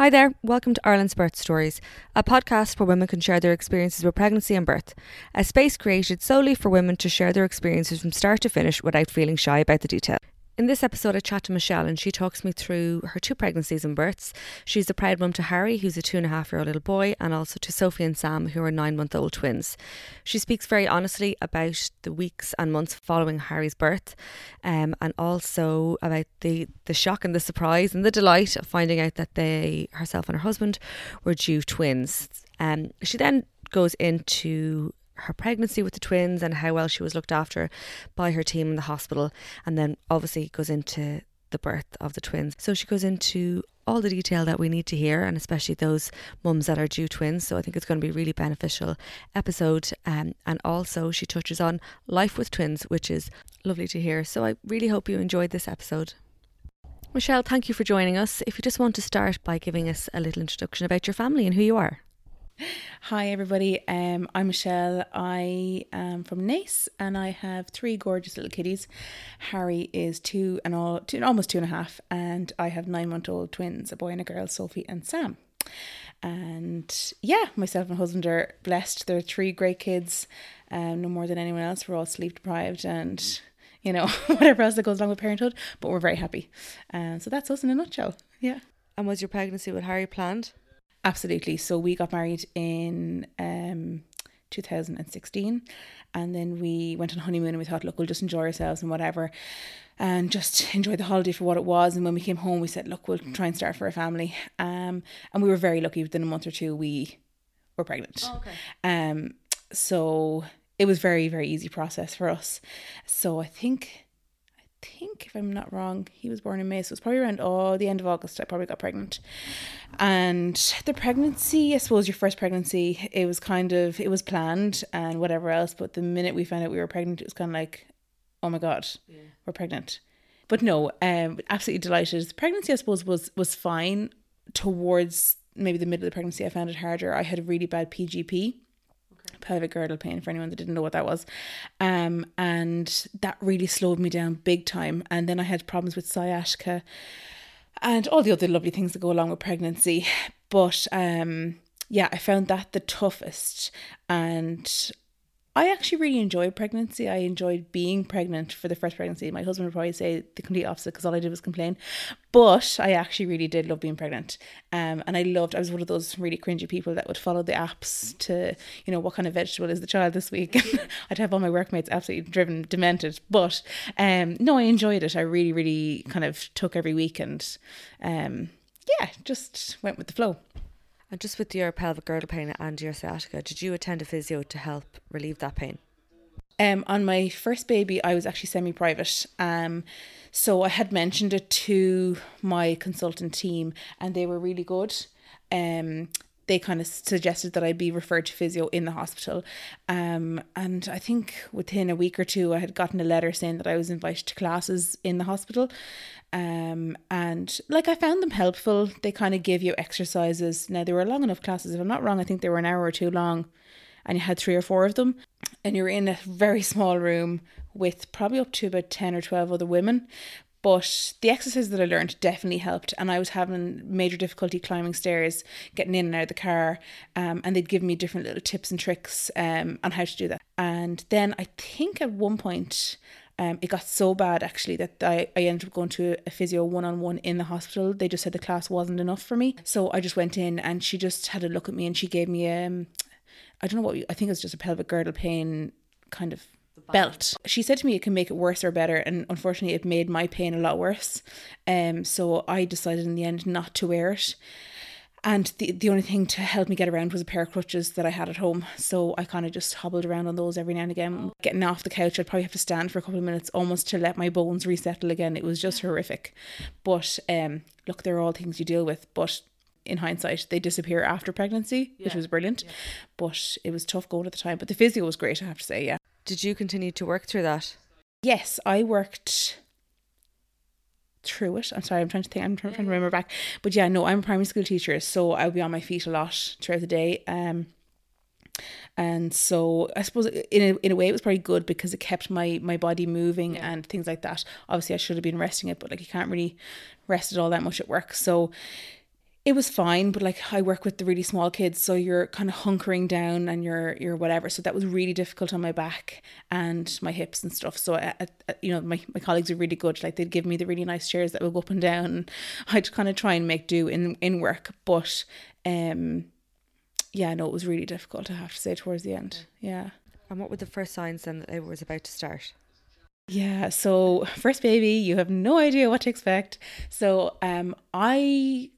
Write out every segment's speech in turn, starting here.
Hi there, welcome to Ireland's Birth Stories, a podcast where women can share their experiences with pregnancy and birth. A space created solely for women to share their experiences from start to finish without feeling shy about the detail. In this episode, I chat to Michelle and she talks me through her two pregnancies and births. She's a proud mum to Harry, who's a two and a half year old little boy, and also to Sophie and Sam, who are nine month old twins. She speaks very honestly about the weeks and months following Harry's birth, um, and also about the, the shock and the surprise and the delight of finding out that they, herself and her husband, were due twins. Um, she then goes into her pregnancy with the twins and how well she was looked after by her team in the hospital, and then obviously goes into the birth of the twins. So she goes into all the detail that we need to hear, and especially those mums that are due twins. So I think it's going to be a really beneficial episode. Um, and also, she touches on life with twins, which is lovely to hear. So I really hope you enjoyed this episode. Michelle, thank you for joining us. If you just want to start by giving us a little introduction about your family and who you are. Hi, everybody. Um, I'm Michelle. I am from Naas and I have three gorgeous little kitties. Harry is two and all, two, almost two and a half, and I have nine month old twins, a boy and a girl, Sophie and Sam. And yeah, myself and husband are blessed. They're three great kids, um, no more than anyone else. We're all sleep deprived and you know whatever else that goes along with parenthood, but we're very happy. Um, so that's us in a nutshell. Yeah. And was your pregnancy with Harry planned? Absolutely. So we got married in um 2016 and then we went on honeymoon and we thought look we'll just enjoy ourselves and whatever and just enjoy the holiday for what it was. And when we came home we said look we'll try and start for a family. Um and we were very lucky. Within a month or two we were pregnant. Oh, okay. um so it was very very easy process for us. So I think think if I'm not wrong, he was born in May, so it's probably around oh the end of August. I probably got pregnant, and the pregnancy, I suppose, your first pregnancy, it was kind of it was planned and whatever else. But the minute we found out we were pregnant, it was kind of like, oh my god, we're pregnant. But no, um, absolutely delighted. The pregnancy, I suppose, was was fine. Towards maybe the middle of the pregnancy, I found it harder. I had a really bad PGP pelvic girdle pain for anyone that didn't know what that was. Um and that really slowed me down big time. And then i had problems with sciatica and all the other lovely things that go along with pregnancy. But um yeah i found that the toughest and I actually really enjoyed pregnancy. I enjoyed being pregnant for the first pregnancy. My husband would probably say the complete opposite because all I did was complain. But I actually really did love being pregnant. Um, and I loved, I was one of those really cringy people that would follow the apps to, you know, what kind of vegetable is the child this week. I'd have all my workmates absolutely driven, demented. But um, no, I enjoyed it. I really, really kind of took every week and um, yeah, just went with the flow. And just with your pelvic girdle pain and your sciatica, did you attend a physio to help relieve that pain? Um, on my first baby, I was actually semi-private. Um, so I had mentioned it to my consultant team, and they were really good. Um, they kind of suggested that I be referred to physio in the hospital. Um, and I think within a week or two, I had gotten a letter saying that I was invited to classes in the hospital. Um, and like I found them helpful. They kind of give you exercises. Now they were long enough classes. If I'm not wrong, I think they were an hour or two long, and you had three or four of them. and you're in a very small room with probably up to about 10 or 12 other women. But the exercises that I learned definitely helped, and I was having major difficulty climbing stairs, getting in and out of the car, um, and they'd give me different little tips and tricks um, on how to do that. And then I think at one point, um, it got so bad actually that I, I ended up going to a physio one on one in the hospital. They just said the class wasn't enough for me. So I just went in and she just had a look at me and she gave me um I don't know what I think it was just a pelvic girdle pain kind of belt. She said to me it can make it worse or better and unfortunately it made my pain a lot worse. Um so I decided in the end not to wear it. And the, the only thing to help me get around was a pair of crutches that I had at home. So I kind of just hobbled around on those every now and again. Getting off the couch, I'd probably have to stand for a couple of minutes almost to let my bones resettle again. It was just horrific. But um, look, they're all things you deal with. But in hindsight, they disappear after pregnancy, which was brilliant. But it was tough going at the time. But the physio was great, I have to say, yeah. Did you continue to work through that? Yes, I worked through it. I'm sorry, I'm trying to think. I'm trying, trying to remember back. But yeah, no, I'm a primary school teacher, so I'll be on my feet a lot throughout the day. Um, and so I suppose in a, in a way it was probably good because it kept my my body moving and things like that. Obviously, I should have been resting it, but like you can't really rest it all that much at work. So it was fine but like i work with the really small kids so you're kind of hunkering down and you're you're whatever. So that was really difficult on my back and my hips and stuff. So I, I, you know my, my colleagues are really good. Like they'd give me the really nice chairs that would go up and down. I'd kind of try and make do in in work but um yeah no it was really difficult i have to say towards the end. Yeah. And what were the first signs then that it was about to start? Yeah, so first baby, you have no idea what to expect. So um I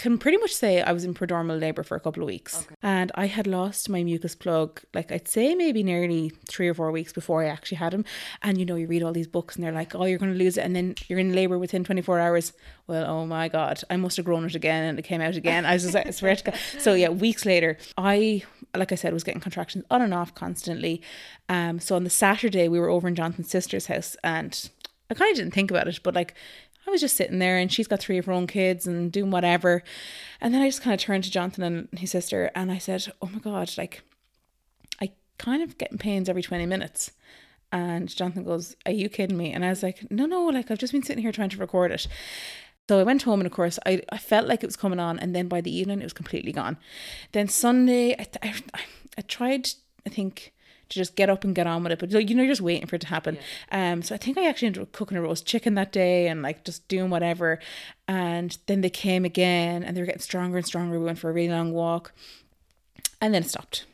can pretty much say I was in prodromal labour for a couple of weeks. And I had lost my mucus plug, like I'd say maybe nearly three or four weeks before I actually had him. And you know, you read all these books and they're like, oh, you're going to lose it. And then you're in labour within 24 hours. Well, oh my God, I must have grown it again and it came out again. I was just, I swear to God. So yeah, weeks later, I, like I said, was getting contractions on and off constantly. Um, so on the Saturday, we were over in Jonathan's sister's house and I kind of didn't think about it, but like I was just sitting there and she's got three of her own kids and doing whatever. And then I just kind of turned to Jonathan and his sister and I said, Oh my God, like, I kind of getting pains every 20 minutes. And Jonathan goes, Are you kidding me? And I was like, No, no, like, I've just been sitting here trying to record it. So I went home and of course I, I felt like it was coming on and then by the evening it was completely gone. Then Sunday I, I, I tried, I think, to just get up and get on with it. But like, you know, you're just waiting for it to happen. Um, so I think I actually ended up cooking a roast chicken that day and like just doing whatever. And then they came again and they were getting stronger and stronger. We went for a really long walk, and then it stopped.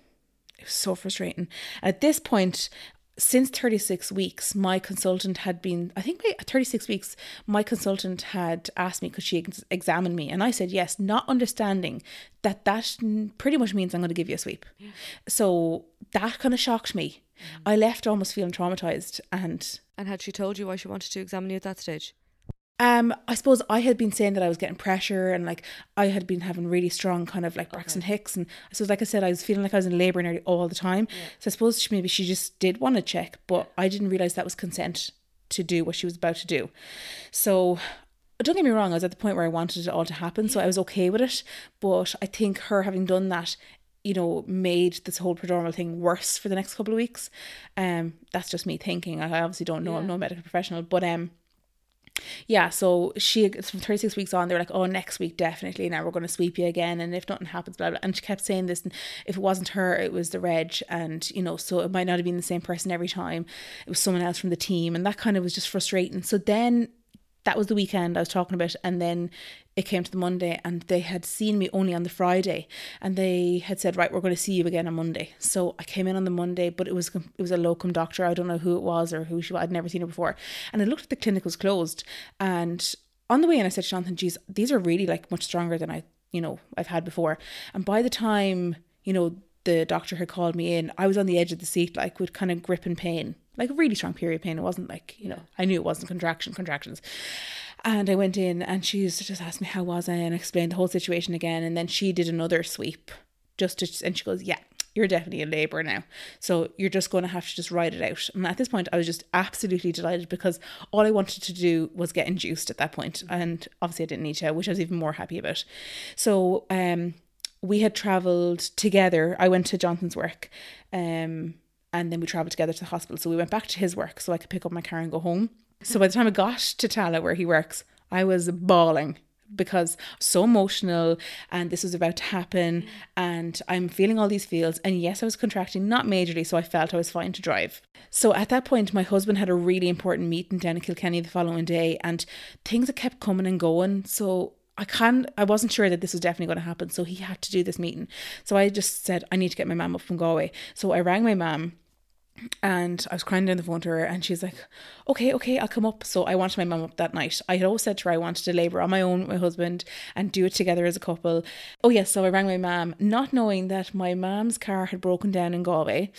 It was so frustrating. At this point, since 36 weeks, my consultant had been, I think by 36 weeks, my consultant had asked me, could she ex- examine me? And I said yes, not understanding that that pretty much means I'm going to give you a sweep. So that kind of shocked me. Mm. I left almost feeling traumatized. And And had she told you why she wanted to examine you at that stage? Um, I suppose I had been saying that I was getting pressure and like I had been having really strong kind of like Braxton Hicks. And so, like I said, I was feeling like I was in labor nearly all the time. So I suppose she, maybe she just did want to check, but I didn't realize that was consent to do what she was about to do. So don't get me wrong, I was at the point where I wanted it all to happen, so I was okay with it. But I think her having done that, you know, made this whole prodromal thing worse for the next couple of weeks. Um, that's just me thinking. I obviously don't know. I'm no medical professional, but um, yeah. So she from 36 weeks on, they were like, oh, next week definitely. Now we're going to sweep you again, and if nothing happens, blah blah. And she kept saying this. And if it wasn't her, it was the reg, and you know, so it might not have been the same person every time. It was someone else from the team, and that kind of was just frustrating. So then that was the weekend I was talking about, and then it came to the Monday, and they had seen me only on the Friday, and they had said, right, we're going to see you again on Monday. So I came in on the Monday, but it was it was a locum doctor. I don't know who it was or who she. I'd never seen her before, and I looked at the clinic was closed, and on the way in, I said Jonathan, "Geez, these are really like much stronger than I, you know, I've had before." And by the time you know the doctor had called me in, I was on the edge of the seat, like with kind of grip and pain, like really strong period pain. It wasn't like, you know, I knew it wasn't contraction, contractions. And I went in and she used to just ask me how was I and explained the whole situation again. And then she did another sweep just to, and she goes, yeah, you're definitely in labour now. So you're just going to have to just ride it out. And at this point, I was just absolutely delighted because all I wanted to do was get induced at that point. And obviously, I didn't need to, which I was even more happy about. So, um, we had travelled together. I went to Jonathan's work, um, and then we travelled together to the hospital. So we went back to his work so I could pick up my car and go home. So by the time I got to Tallaght, where he works, I was bawling because so emotional and this was about to happen and I'm feeling all these feels and yes I was contracting not majorly so I felt I was fine to drive. So at that point my husband had a really important meeting down in Kilkenny the following day and things kept coming and going so I can't, I wasn't sure that this was definitely going to happen so he had to do this meeting. So I just said I need to get my mum up from Galway. So I rang my mum and I was crying down the phone to her, and she's like, "Okay, okay, I'll come up." So I wanted my mum up that night. I had always said to her I wanted to labour on my own with my husband and do it together as a couple. Oh yes, so I rang my mum, not knowing that my mum's car had broken down in Galway.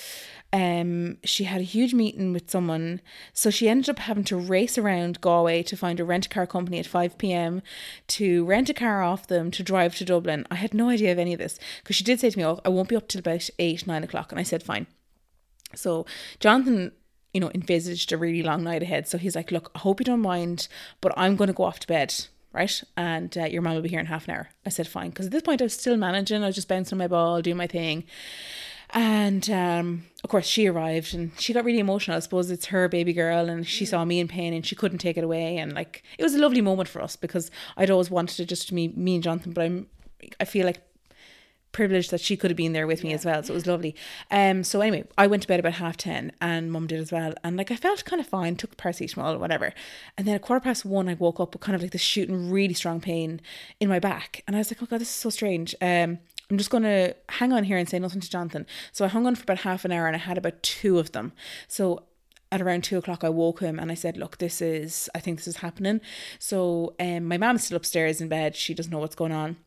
Um, she had a huge meeting with someone, so she ended up having to race around Galway to find a rent car company at five p.m. to rent a car off them to drive to Dublin. I had no idea of any of this because she did say to me, "Oh, I won't be up till about eight, nine o'clock," and I said, "Fine." So Jonathan, you know, envisaged a really long night ahead. So he's like, look, I hope you don't mind, but I'm going to go off to bed. Right. And uh, your mom will be here in half an hour. I said, fine. Because at this point, I was still managing. I was just bouncing my ball, doing my thing. And um, of course, she arrived and she got really emotional. I suppose it's her baby girl, and she saw me in pain and she couldn't take it away. And like, it was a lovely moment for us because I'd always wanted to just me, me and Jonathan, but I'm, I feel like privileged that she could have been there with me as well. So it was lovely. Um, so anyway, I went to bed about half ten, and Mum did as well. And like I felt kind of fine, took paracetamol or whatever. And then at quarter past one, I woke up with kind of like this shooting, really strong pain in my back, and I was like, oh god, this is so strange. Um, I'm just going to hang on here and say nothing to Jonathan. So I hung on for about half an hour and I had about two of them. So at around two o'clock, I woke him and I said, Look, this is, I think this is happening. So um, my mom's still upstairs in bed. She doesn't know what's going on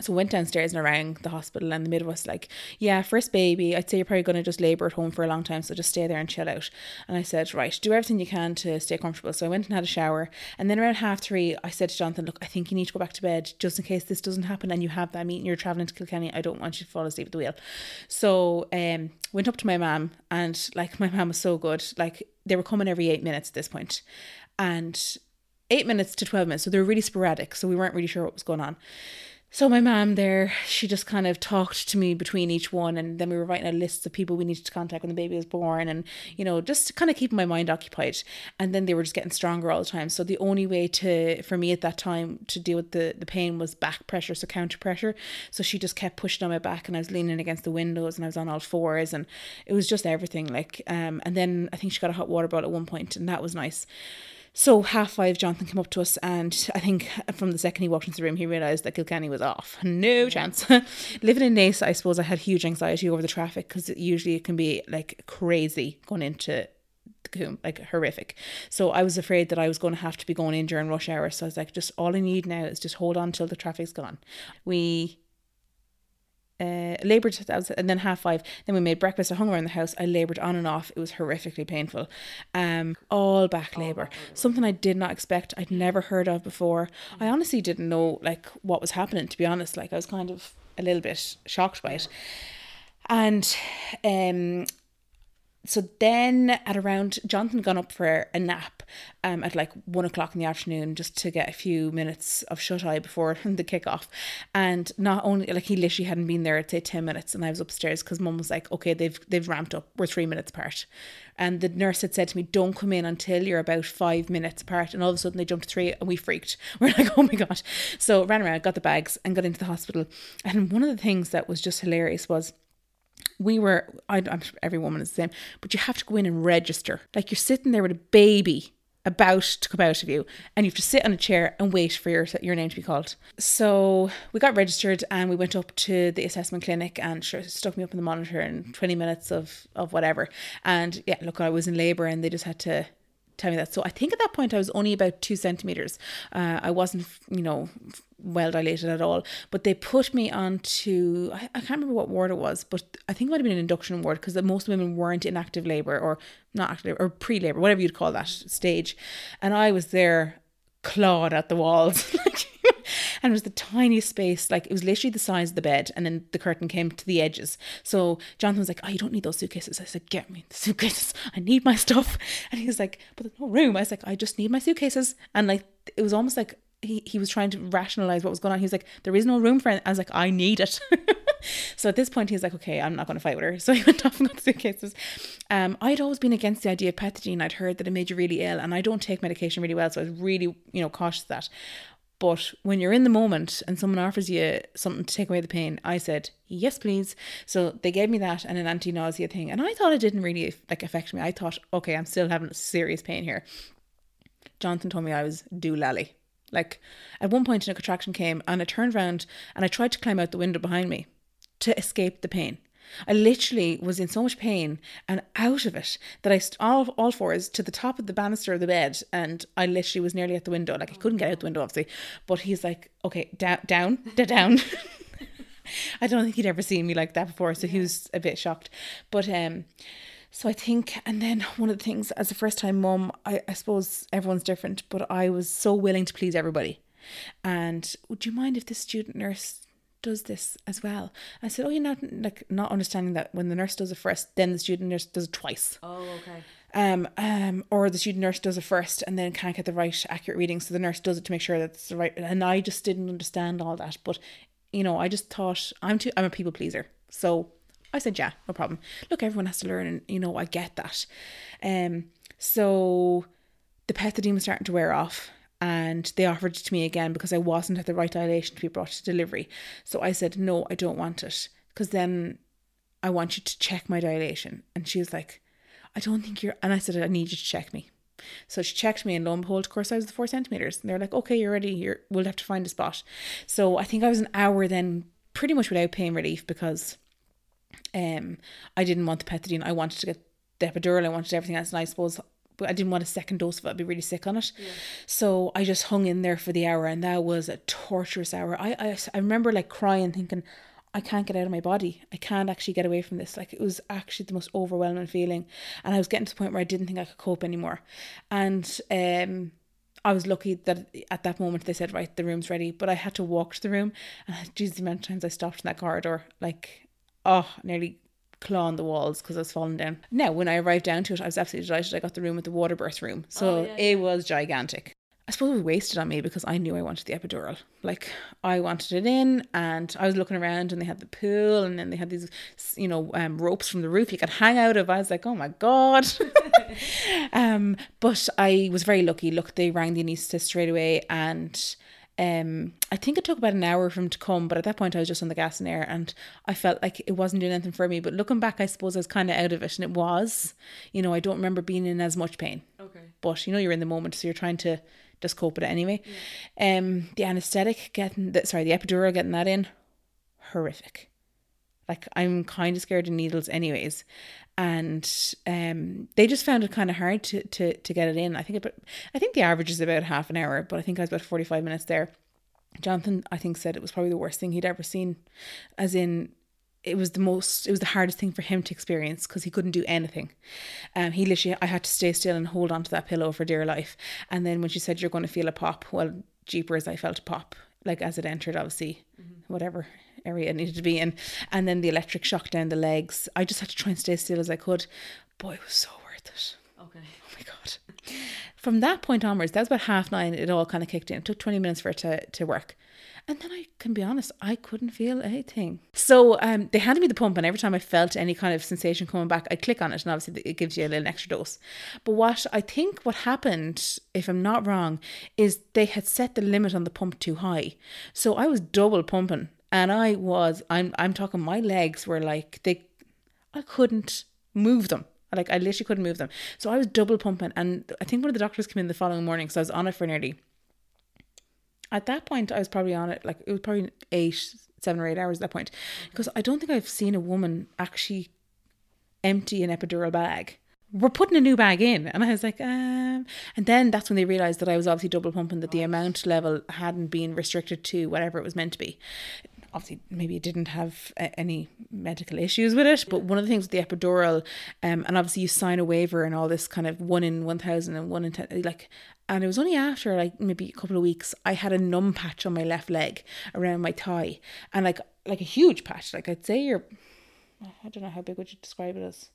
so went downstairs and rang the hospital and the midwife was like, Yeah, first baby, I'd say you're probably gonna just labour at home for a long time, so just stay there and chill out. And I said, Right, do everything you can to stay comfortable. So I went and had a shower and then around half three I said to Jonathan, Look, I think you need to go back to bed just in case this doesn't happen and you have that meeting, you're travelling to Kilkenny. I don't want you to fall asleep at the wheel. So um went up to my mum and like my mum was so good. Like they were coming every eight minutes at this point. And eight minutes to twelve minutes. So they were really sporadic. So we weren't really sure what was going on. So my mom there, she just kind of talked to me between each one, and then we were writing a list of people we needed to contact when the baby was born, and you know, just kind of keeping my mind occupied. And then they were just getting stronger all the time. So the only way to, for me at that time, to deal with the the pain was back pressure, so counter pressure. So she just kept pushing on my back, and I was leaning against the windows, and I was on all fours, and it was just everything. Like, um, and then I think she got a hot water bottle at one point, and that was nice. So half five, Jonathan came up to us, and I think from the second he walked into the room, he realised that Kilkenny was off. No chance. Living in Naas, I suppose I had huge anxiety over the traffic because usually it can be like crazy going into the Coombe, like horrific. So I was afraid that I was going to have to be going in during rush hour. So I was like, just all I need now is just hold on till the traffic's gone. We uh, laboured and then half five. Then we made breakfast. I hung around the house. I laboured on and off. It was horrifically painful. Um, all back labour. Something I did not expect. I'd never heard of before. I honestly didn't know like what was happening. To be honest, like I was kind of a little bit shocked by it. And um, so then at around Jonathan gone up for a nap um at like one o'clock in the afternoon just to get a few minutes of shut eye before the kickoff. And not only like he literally hadn't been there at say ten minutes and I was upstairs because mum was like, Okay, they've they've ramped up, we're three minutes apart. And the nurse had said to me, Don't come in until you're about five minutes apart and all of a sudden they jumped to three and we freaked. We're like, Oh my god. So ran around, got the bags and got into the hospital. And one of the things that was just hilarious was we were I, am sure every woman is the same but you have to go in and register. Like you're sitting there with a baby about to come out of you and you have to sit on a chair and wait for your your name to be called. So we got registered and we went up to the assessment clinic and stuck me up in the monitor in 20 minutes of of whatever. And yeah look I was in labor and they just had to tell me that. So I think at that point I was only about two centimeters. Uh, I wasn't, you know, well dilated at all. But they put me onto I, I can't remember what ward it was, but I think it might have been an induction ward because most women weren't in active labour or not active or pre labour, whatever you'd call that stage. And I was there clawed at the walls. and it was the tiniest space, like it was literally the size of the bed, and then the curtain came to the edges. So Jonathan was like, "Oh, you don't need those suitcases." I said, "Get me the suitcases. I need my stuff." And he was like, "But there's no room." I was like, "I just need my suitcases." And like it was almost like he, he was trying to rationalize what was going on. He was like, "There is no room for it." I was like, "I need it." so at this point, he's like, okay, I'm not going to fight with her. So he went off and got suitcases. Um, I'd always been against the idea of pethidine. I'd heard that it made you really ill, and I don't take medication really well, so I was really, you know, cautious of that. But when you're in the moment and someone offers you something to take away the pain, I said, yes, please. So they gave me that and an anti nausea thing. And I thought it didn't really like affect me. I thought, okay, I'm still having serious pain here. Jonathan told me I was doolally. Like at one point, a contraction came and I turned around and I tried to climb out the window behind me to escape the pain. I literally was in so much pain and out of it that I st- all all fours to the top of the banister of the bed, and I literally was nearly at the window. Like I couldn't get out the window, obviously. But he's like, "Okay, down, down, down." I don't think he'd ever seen me like that before, so he was a bit shocked. But um, so I think, and then one of the things as a first time mom, I, I suppose everyone's different, but I was so willing to please everybody. And would you mind if the student nurse does this as well? I said, oh, you're not like not understanding that when the nurse does it first, then the student nurse does it twice. Oh, okay. Um, um, or the student nurse does it first and then can't get the right accurate reading, so the nurse does it to make sure that's the right. And I just didn't understand all that, but you know, I just thought I'm too. I'm a people pleaser, so I said, yeah, no problem. Look, everyone has to learn, and you know, I get that. Um, so the pethidine was starting to wear off, and they offered it to me again because I wasn't at the right dilation to be brought to delivery. So I said, no, I don't want it, because then I want you to check my dilation. And she was like, I don't think you're. And I said, I need you to check me. So she checked me, and lo and behold, of course, I was the four centimeters. And they're like, okay, you're ready. You're, we'll have to find a spot. So I think I was an hour then, pretty much without pain relief because um, I didn't want the pethidine. I wanted to get the epidural. I wanted everything else, and I suppose but I didn't want a second dose of it. I'd be really sick on it. Yeah. So I just hung in there for the hour, and that was a torturous hour. I, I I remember like crying, thinking, I can't get out of my body. I can't actually get away from this. Like it was actually the most overwhelming feeling, and I was getting to the point where I didn't think I could cope anymore. And um, I was lucky that at that moment they said, right, the room's ready. But I had to walk to the room, and Jesus, the amount of times I stopped in that corridor, like oh, nearly clawing the walls because I was falling down. Now, when I arrived down to it, I was absolutely delighted I got the room with the water birth room. So oh, yeah, it was gigantic. I suppose it was wasted on me because I knew I wanted the epidural. Like I wanted it in, and I was looking around, and they had the pool, and then they had these, you know, um, ropes from the roof you could hang out of. I was like, oh my god. um, but I was very lucky. Look, they rang the anaesthetist straight away, and um, I think it took about an hour for him to come, but at that point I was just on the gas and air and I felt like it wasn't doing anything for me. But looking back, I suppose I was kind of out of it and it was. You know, I don't remember being in as much pain. Okay. But you know, you're in the moment, so you're trying to just cope with it anyway. Yeah. Um, the anesthetic, getting that, sorry, the epidural, getting that in, horrific. Like I'm kind of scared of needles, anyways, and um, they just found it kind of hard to, to to get it in. I think it, I think the average is about half an hour, but I think I was about forty five minutes there. Jonathan, I think, said it was probably the worst thing he'd ever seen, as in it was the most it was the hardest thing for him to experience because he couldn't do anything um he literally i had to stay still and hold on to that pillow for dear life and then when she said you're going to feel a pop well jeepers i felt a pop like as it entered obviously mm-hmm. whatever area it needed to be in. And then the electric shock down the legs. I just had to try and stay still as I could. Boy, it was so worth it. Okay. Oh my God. From that point onwards, that was about half nine, it all kind of kicked in. It took 20 minutes for it to, to work. And then I can be honest, I couldn't feel anything. So um, they handed me the pump, and every time I felt any kind of sensation coming back, I click on it, and obviously it gives you a little extra dose. But what I think what happened, if I'm not wrong, is they had set the limit on the pump too high. So I was double pumping and I was I'm I'm talking my legs were like they I couldn't move them. Like I literally couldn't move them. So I was double pumping and I think one of the doctors came in the following morning so I was on it for nearly at that point I was probably on it like it was probably eight, seven or eight hours at that point. Because I don't think I've seen a woman actually empty an epidural bag we're putting a new bag in. And I was like, um, and then that's when they realized that I was obviously double pumping, that the amount level hadn't been restricted to whatever it was meant to be obviously maybe it didn't have any medical issues with it but one of the things with the epidural um and obviously you sign a waiver and all this kind of one in 1000 and one in 10 like and it was only after like maybe a couple of weeks I had a numb patch on my left leg around my thigh and like like a huge patch like I'd say you're I don't know how big would you describe it as?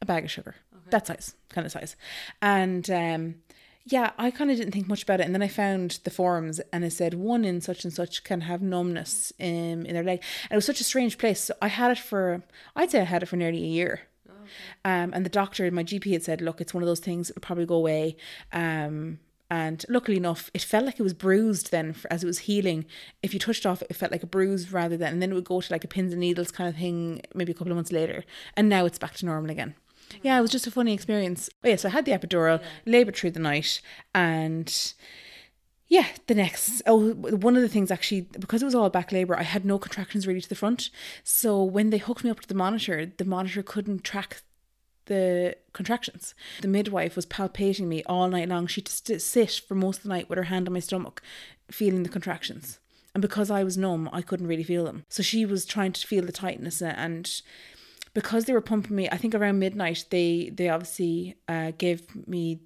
A bag of sugar. Okay. that size kind of size. And um yeah, I kind of didn't think much about it, and then I found the forums, and it said one in such and such can have numbness in in their leg, and it was such a strange place. So I had it for, I'd say I had it for nearly a year. Um, and the doctor, my GP, had said, "Look, it's one of those things. It'll probably go away." Um, and luckily enough, it felt like it was bruised then as it was healing. If you touched off, it felt like a bruise rather than, and then it would go to like a pins and needles kind of thing maybe a couple of months later. And now it's back to normal again. Yeah, it was just a funny experience. Oh, yeah, so I had the epidural, laboured through the night, and yeah, the next, oh, one of the things actually, because it was all back labour, I had no contractions really to the front. So when they hooked me up to the monitor, the monitor couldn't track the contractions. The midwife was palpating me all night long. She'd sit for most of the night with her hand on my stomach, feeling the contractions. And because I was numb, I couldn't really feel them. So she was trying to feel the tightness uh, and because they were pumping me, I think around midnight they they obviously uh, gave me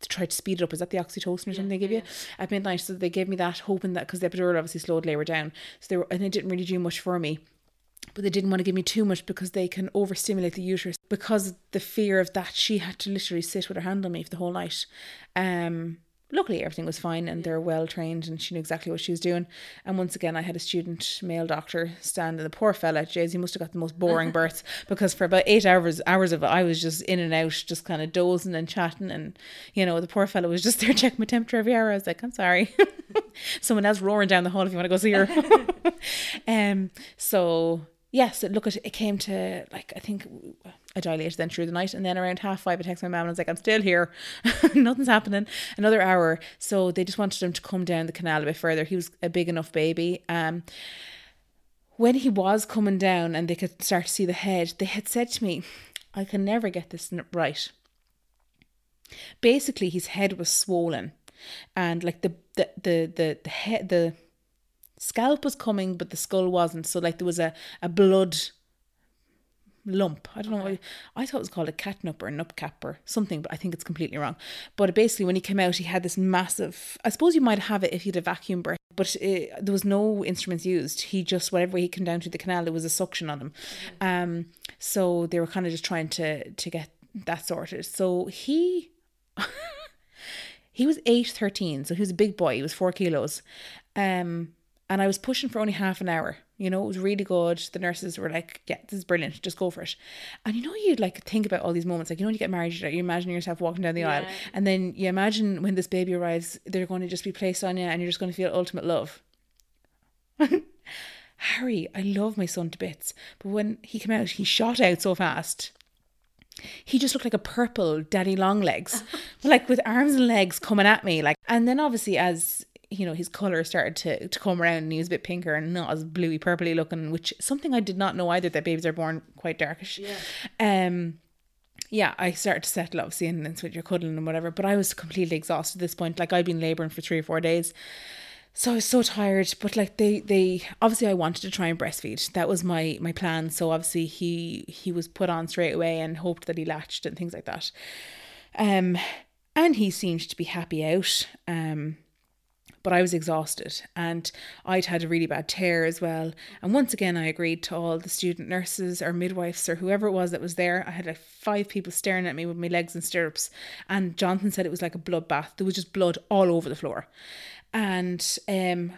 to try to speed it up. Is that the oxytocin or something yeah, they give yeah. you at midnight? So they gave me that, hoping that because the epidural obviously slowed labour down. So they were, and it didn't really do much for me. But they didn't want to give me too much because they can overstimulate the uterus. Because the fear of that, she had to literally sit with her hand on me for the whole night. Um, luckily everything was fine and they're well trained and she knew exactly what she was doing. And once again, I had a student male doctor stand and the poor fella, Jays, he must have got the most boring birth because for about eight hours hours of it, I was just in and out, just kind of dozing and chatting. And, you know, the poor fella was just there checking my temperature every hour. I was like, I'm sorry. Someone else roaring down the hall if you want to go see her. um, so yes, it, look, it, it came to like, I think I dilated then through the night. And then around half five, I texted my mum and I was like, I'm still here. Nothing's happening. Another hour. So they just wanted him to come down the canal a bit further. He was a big enough baby. Um, when he was coming down and they could start to see the head, they had said to me, I can never get this right. Basically, his head was swollen and like the the the the, the head the scalp was coming but the skull wasn't so like there was a, a blood lump. I don't okay. know. I thought it was called a catnup or a nupcap or something, but I think it's completely wrong. But basically, when he came out, he had this massive. I suppose you might have it if you had a vacuum birth, but it, there was no instruments used. He just whatever he came down to the canal, there was a suction on him. Mm-hmm. Um, so they were kind of just trying to to get that sorted. So he. he was 8 13 so he was a big boy he was 4 kilos um and I was pushing for only half an hour. You know, it was really good. The nurses were like, yeah, this is brilliant. Just go for it. And you know, you'd like think about all these moments. Like, you know, when you get married, you imagine yourself walking down the yeah. aisle. And then you imagine when this baby arrives, they're going to just be placed on you and you're just going to feel ultimate love. Harry, I love my son to bits. But when he came out, he shot out so fast he just looked like a purple daddy long legs like with arms and legs coming at me like and then obviously as you know his color started to, to come around and he was a bit pinker and not as bluey purpley looking which something i did not know either that babies are born quite darkish yeah. um yeah, I started to settle obviously and then with your cuddling and whatever, but I was completely exhausted at this point. Like I'd been labouring for three or four days. So I was so tired. But like they they obviously I wanted to try and breastfeed. That was my my plan. So obviously he he was put on straight away and hoped that he latched and things like that. Um and he seemed to be happy out. Um but I was exhausted and I'd had a really bad tear as well. And once again, I agreed to all the student nurses or midwives or whoever it was that was there. I had like five people staring at me with my legs in stirrups. And Jonathan said it was like a bloodbath. There was just blood all over the floor. And um,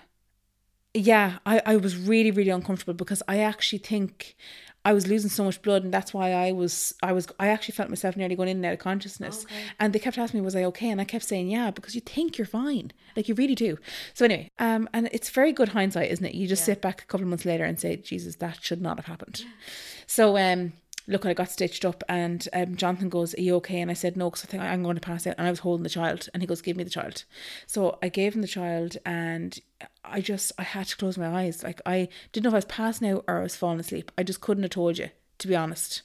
yeah, I, I was really, really uncomfortable because I actually think I was losing so much blood, and that's why I was I was I actually felt myself nearly going in and out of consciousness. Okay. And they kept asking me, "Was I okay?" And I kept saying, "Yeah," because you think you're fine, like you really do. So anyway, um, and it's very good hindsight, isn't it? You just yeah. sit back a couple of months later and say, "Jesus, that should not have happened." Yeah. So um, look, I got stitched up, and um, Jonathan goes, "Are you okay?" And I said, "No, because I think I'm going to pass out." And I was holding the child, and he goes, "Give me the child." So I gave him the child, and I just I had to close my eyes. Like I didn't know if I was passing out or I was falling asleep. I just couldn't have told you, to be honest.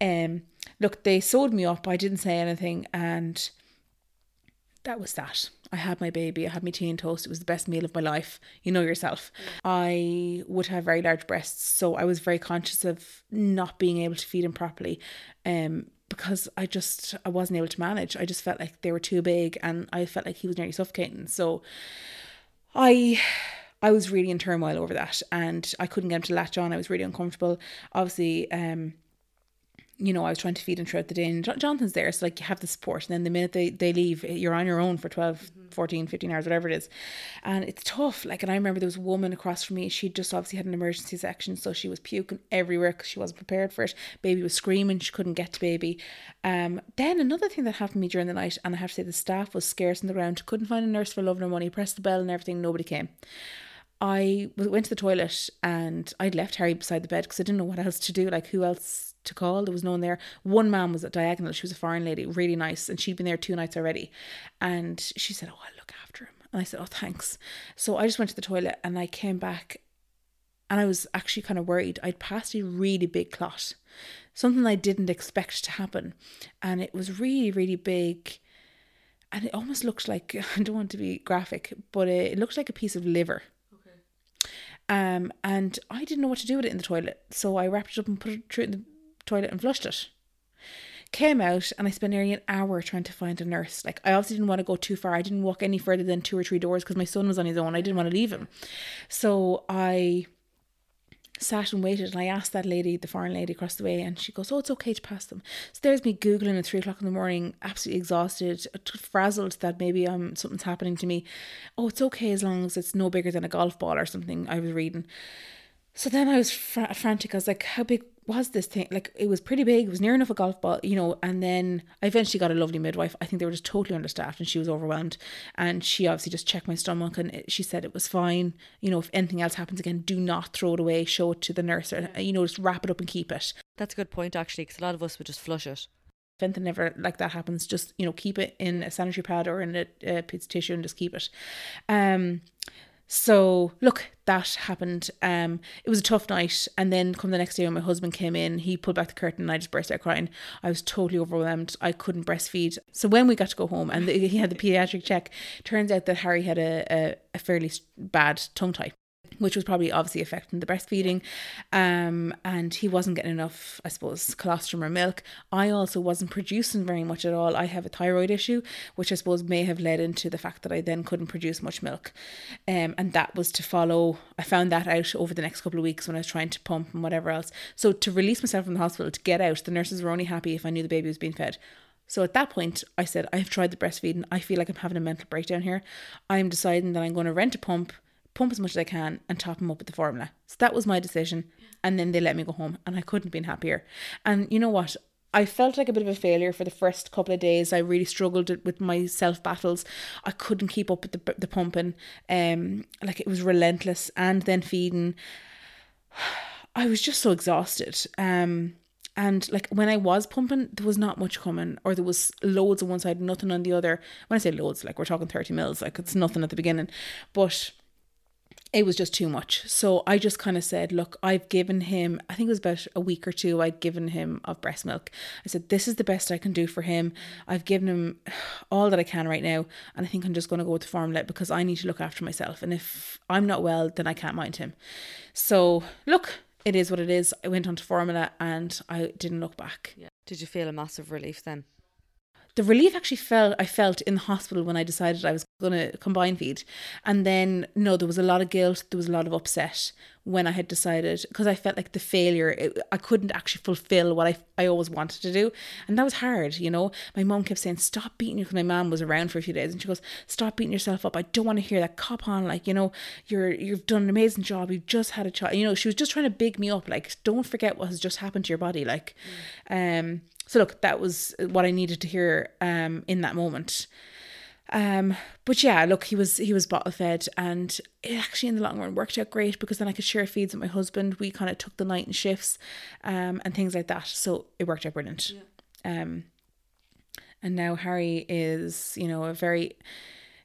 Um, look, they sewed me up. I didn't say anything, and that was that. I had my baby, I had my tea and toast. It was the best meal of my life. You know yourself. I would have very large breasts, so I was very conscious of not being able to feed him properly. Um, because I just I wasn't able to manage. I just felt like they were too big and I felt like he was nearly suffocating. So I I was really in turmoil over that and I couldn't get him to latch on. I was really uncomfortable. Obviously, um you know, I was trying to feed him throughout the day and Jonathan's there. So like you have the support. And then the minute they, they leave, you're on your own for 12, mm-hmm. 14, 15 hours, whatever it is. And it's tough. Like, and I remember there was a woman across from me. She just obviously had an emergency section. So she was puking everywhere because she wasn't prepared for it. Baby was screaming. She couldn't get to baby. Um, then another thing that happened to me during the night, and I have to say the staff was scarce on the ground. Couldn't find a nurse for love nor money. Pressed the bell and everything. Nobody came. I went to the toilet and I'd left Harry beside the bed because I didn't know what else to do. Like, who else to call. There was no one there. One man was at diagonal. She was a foreign lady, really nice, and she'd been there two nights already. And she said, "Oh, I'll look after him." And I said, "Oh, thanks." So I just went to the toilet and I came back, and I was actually kind of worried. I'd passed a really big clot, something I didn't expect to happen, and it was really, really big. And it almost looked like I don't want to be graphic, but it, looked like a piece of liver. Um, and I didn't know what to do with it in the toilet, so I wrapped it up and put it through in the toilet and flushed it. Came out and I spent nearly an hour trying to find a nurse. Like I obviously didn't want to go too far. I didn't walk any further than two or three doors because my son was on his own. I didn't want to leave him. So I sat and waited and I asked that lady, the foreign lady across the way, and she goes, Oh, it's okay to pass them. So there's me Googling at three o'clock in the morning, absolutely exhausted, frazzled that maybe um something's happening to me. Oh, it's okay as long as it's no bigger than a golf ball or something I was reading. So then I was fr- frantic. I was like, How big was this thing like it was pretty big it was near enough a golf ball you know and then i eventually got a lovely midwife. I think they were just totally understaffed and she was overwhelmed. And she obviously just checked my stomach and it, she said it was fine. You know if anything else happens again do not throw it away. Show it to the nurse or you know just wrap it up and keep it. That's a good point actually because a lot of us would just flush it. If anything ever like that happens just you know keep it in a sanitary pad or in a, a piece of tissue and just keep it. Um so look, that happened. Um, it was a tough night, and then come the next day when my husband came in, he pulled back the curtain, and I just burst out crying. I was totally overwhelmed. I couldn't breastfeed. So when we got to go home, and the, he had the pediatric check, turns out that Harry had a, a, a fairly bad tongue tie which was probably obviously affecting the breastfeeding. Um, and he wasn't getting enough, I suppose, colostrum or milk. I also wasn't producing very much at all. I have a thyroid issue, which I suppose may have led into the fact that I then couldn't produce much milk. Um, and that was to follow, I found that out over the next couple of weeks when I was trying to pump and whatever else. So to release myself from the hospital, to get out, the nurses were only happy if I knew the baby was being fed. So at that point, I said, I've tried the breastfeeding. I feel like I'm having a mental breakdown here. I'm deciding that I'm going to rent a pump pump as much as I can and top them up with the formula. So that was my decision. And then they let me go home and I couldn't have been happier. And you know what? I felt like a bit of a failure for the first couple of days. I really struggled with my self battles. I couldn't keep up with the the pumping. Um, like it was relentless, and then feeding. I was just so exhausted. Um, and like when I was pumping, there was not much coming, or there was loads on one side, nothing on the other. When I say loads, like we're talking thirty mils, like it's nothing at the beginning, but it was just too much. So I just kind of said, look, I've given him, I think it was about a week or two, I'd given him of breast milk. I said, this is the best I can do for him. I've given him all that I can right now. And I think I'm just going to go with the formula because I need to look after myself. And if I'm not well, then I can't mind him. So look, it is what it is. I went on to formula and I didn't look back. Yeah. Did you feel a massive relief then? The relief actually felt I felt in the hospital when I decided I was going to combine feed, and then no, there was a lot of guilt, there was a lot of upset when I had decided because I felt like the failure, it, I couldn't actually fulfill what I I always wanted to do, and that was hard. You know, my mom kept saying, "Stop beating you," because my mom was around for a few days, and she goes, "Stop beating yourself up. I don't want to hear that. Cop on, like you know, you're you've done an amazing job. You've just had a child. You know, she was just trying to big me up. Like, don't forget what has just happened to your body. Like, mm. um." So look, that was what I needed to hear um, in that moment. Um, but yeah, look, he was he was bottle fed, and it actually in the long run worked out great because then I could share feeds with my husband. We kind of took the night and shifts, um, and things like that. So it worked out brilliant. Yeah. Um, and now Harry is, you know, a very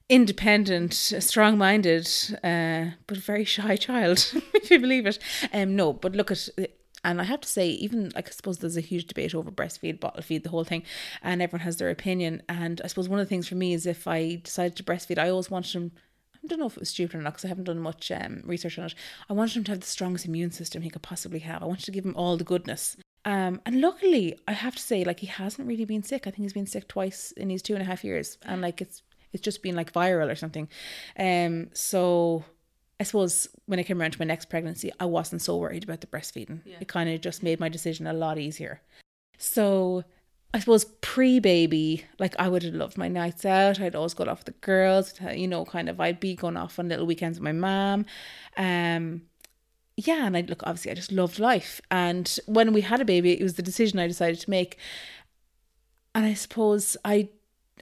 independent, strong minded, uh, but a very shy child, if you believe it. Um, no, but look at and I have to say, even like I suppose there's a huge debate over breastfeed, bottle feed, the whole thing, and everyone has their opinion. And I suppose one of the things for me is if I decided to breastfeed, I always wanted him. I don't know if it was stupid or not because I haven't done much um, research on it. I wanted him to have the strongest immune system he could possibly have. I wanted to give him all the goodness. Um, and luckily, I have to say, like he hasn't really been sick. I think he's been sick twice in his two and a half years, and like it's it's just been like viral or something. Um, so I suppose when it came around to my next pregnancy, I wasn't so worried about the breastfeeding. Yeah. It kind of just made my decision a lot easier. So I suppose pre baby, like I would have loved my nights out. I'd always go off with the girls, you know, kind of I'd be going off on little weekends with my mom. Um yeah, and I look obviously I just loved life. And when we had a baby, it was the decision I decided to make. And I suppose I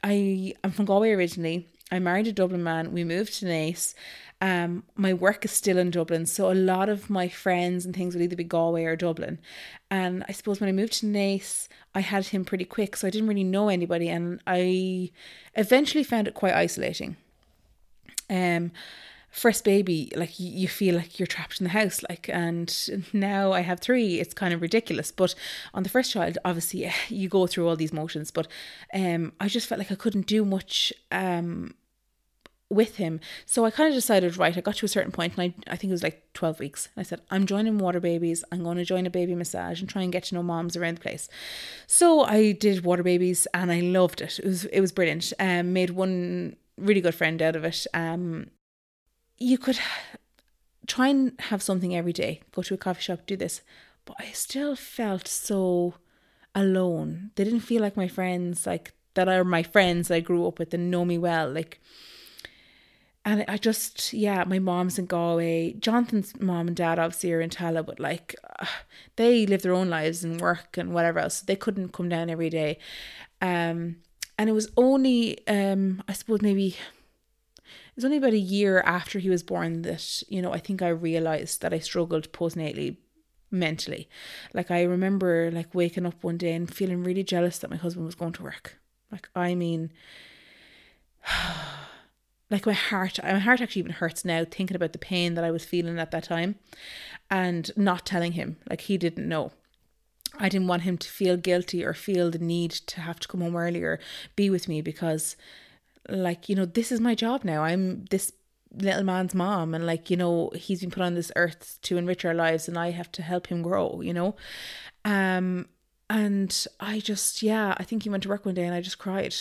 I am from Galway originally. I married a Dublin man. We moved to Naas. Um, my work is still in Dublin, so a lot of my friends and things would either be Galway or Dublin. And I suppose when I moved to Naas, I had him pretty quick, so I didn't really know anybody, and I eventually found it quite isolating. Um, first baby, like you feel like you're trapped in the house, like, and now I have three. It's kind of ridiculous, but on the first child, obviously, you go through all these motions. But um, I just felt like I couldn't do much um with him. So I kind of decided, right, I got to a certain point and I, I think it was like 12 weeks. I said, I'm joining Water Babies. I'm going to join a baby massage and try and get to know moms around the place. So I did Water Babies and I loved it. It was, it was brilliant. Um, made one really good friend out of it. Um, you could try and have something every day, go to a coffee shop, do this. But I still felt so alone. They didn't feel like my friends, like that are my friends that I grew up with and know me well. Like, and I just, yeah, my mom's in Galway. Jonathan's mom and dad obviously are in Tallaght, but like uh, they live their own lives and work and whatever else. So they couldn't come down every day. Um, and it was only, um, I suppose maybe was only about a year after he was born that, you know, I think I realized that I struggled postnatally mentally. Like I remember like waking up one day and feeling really jealous that my husband was going to work. Like I mean like my heart my heart actually even hurts now thinking about the pain that I was feeling at that time and not telling him like he didn't know I didn't want him to feel guilty or feel the need to have to come home earlier be with me because like you know this is my job now I'm this little man's mom and like you know he's been put on this earth to enrich our lives and I have to help him grow you know um and I just yeah I think he went to work one day and I just cried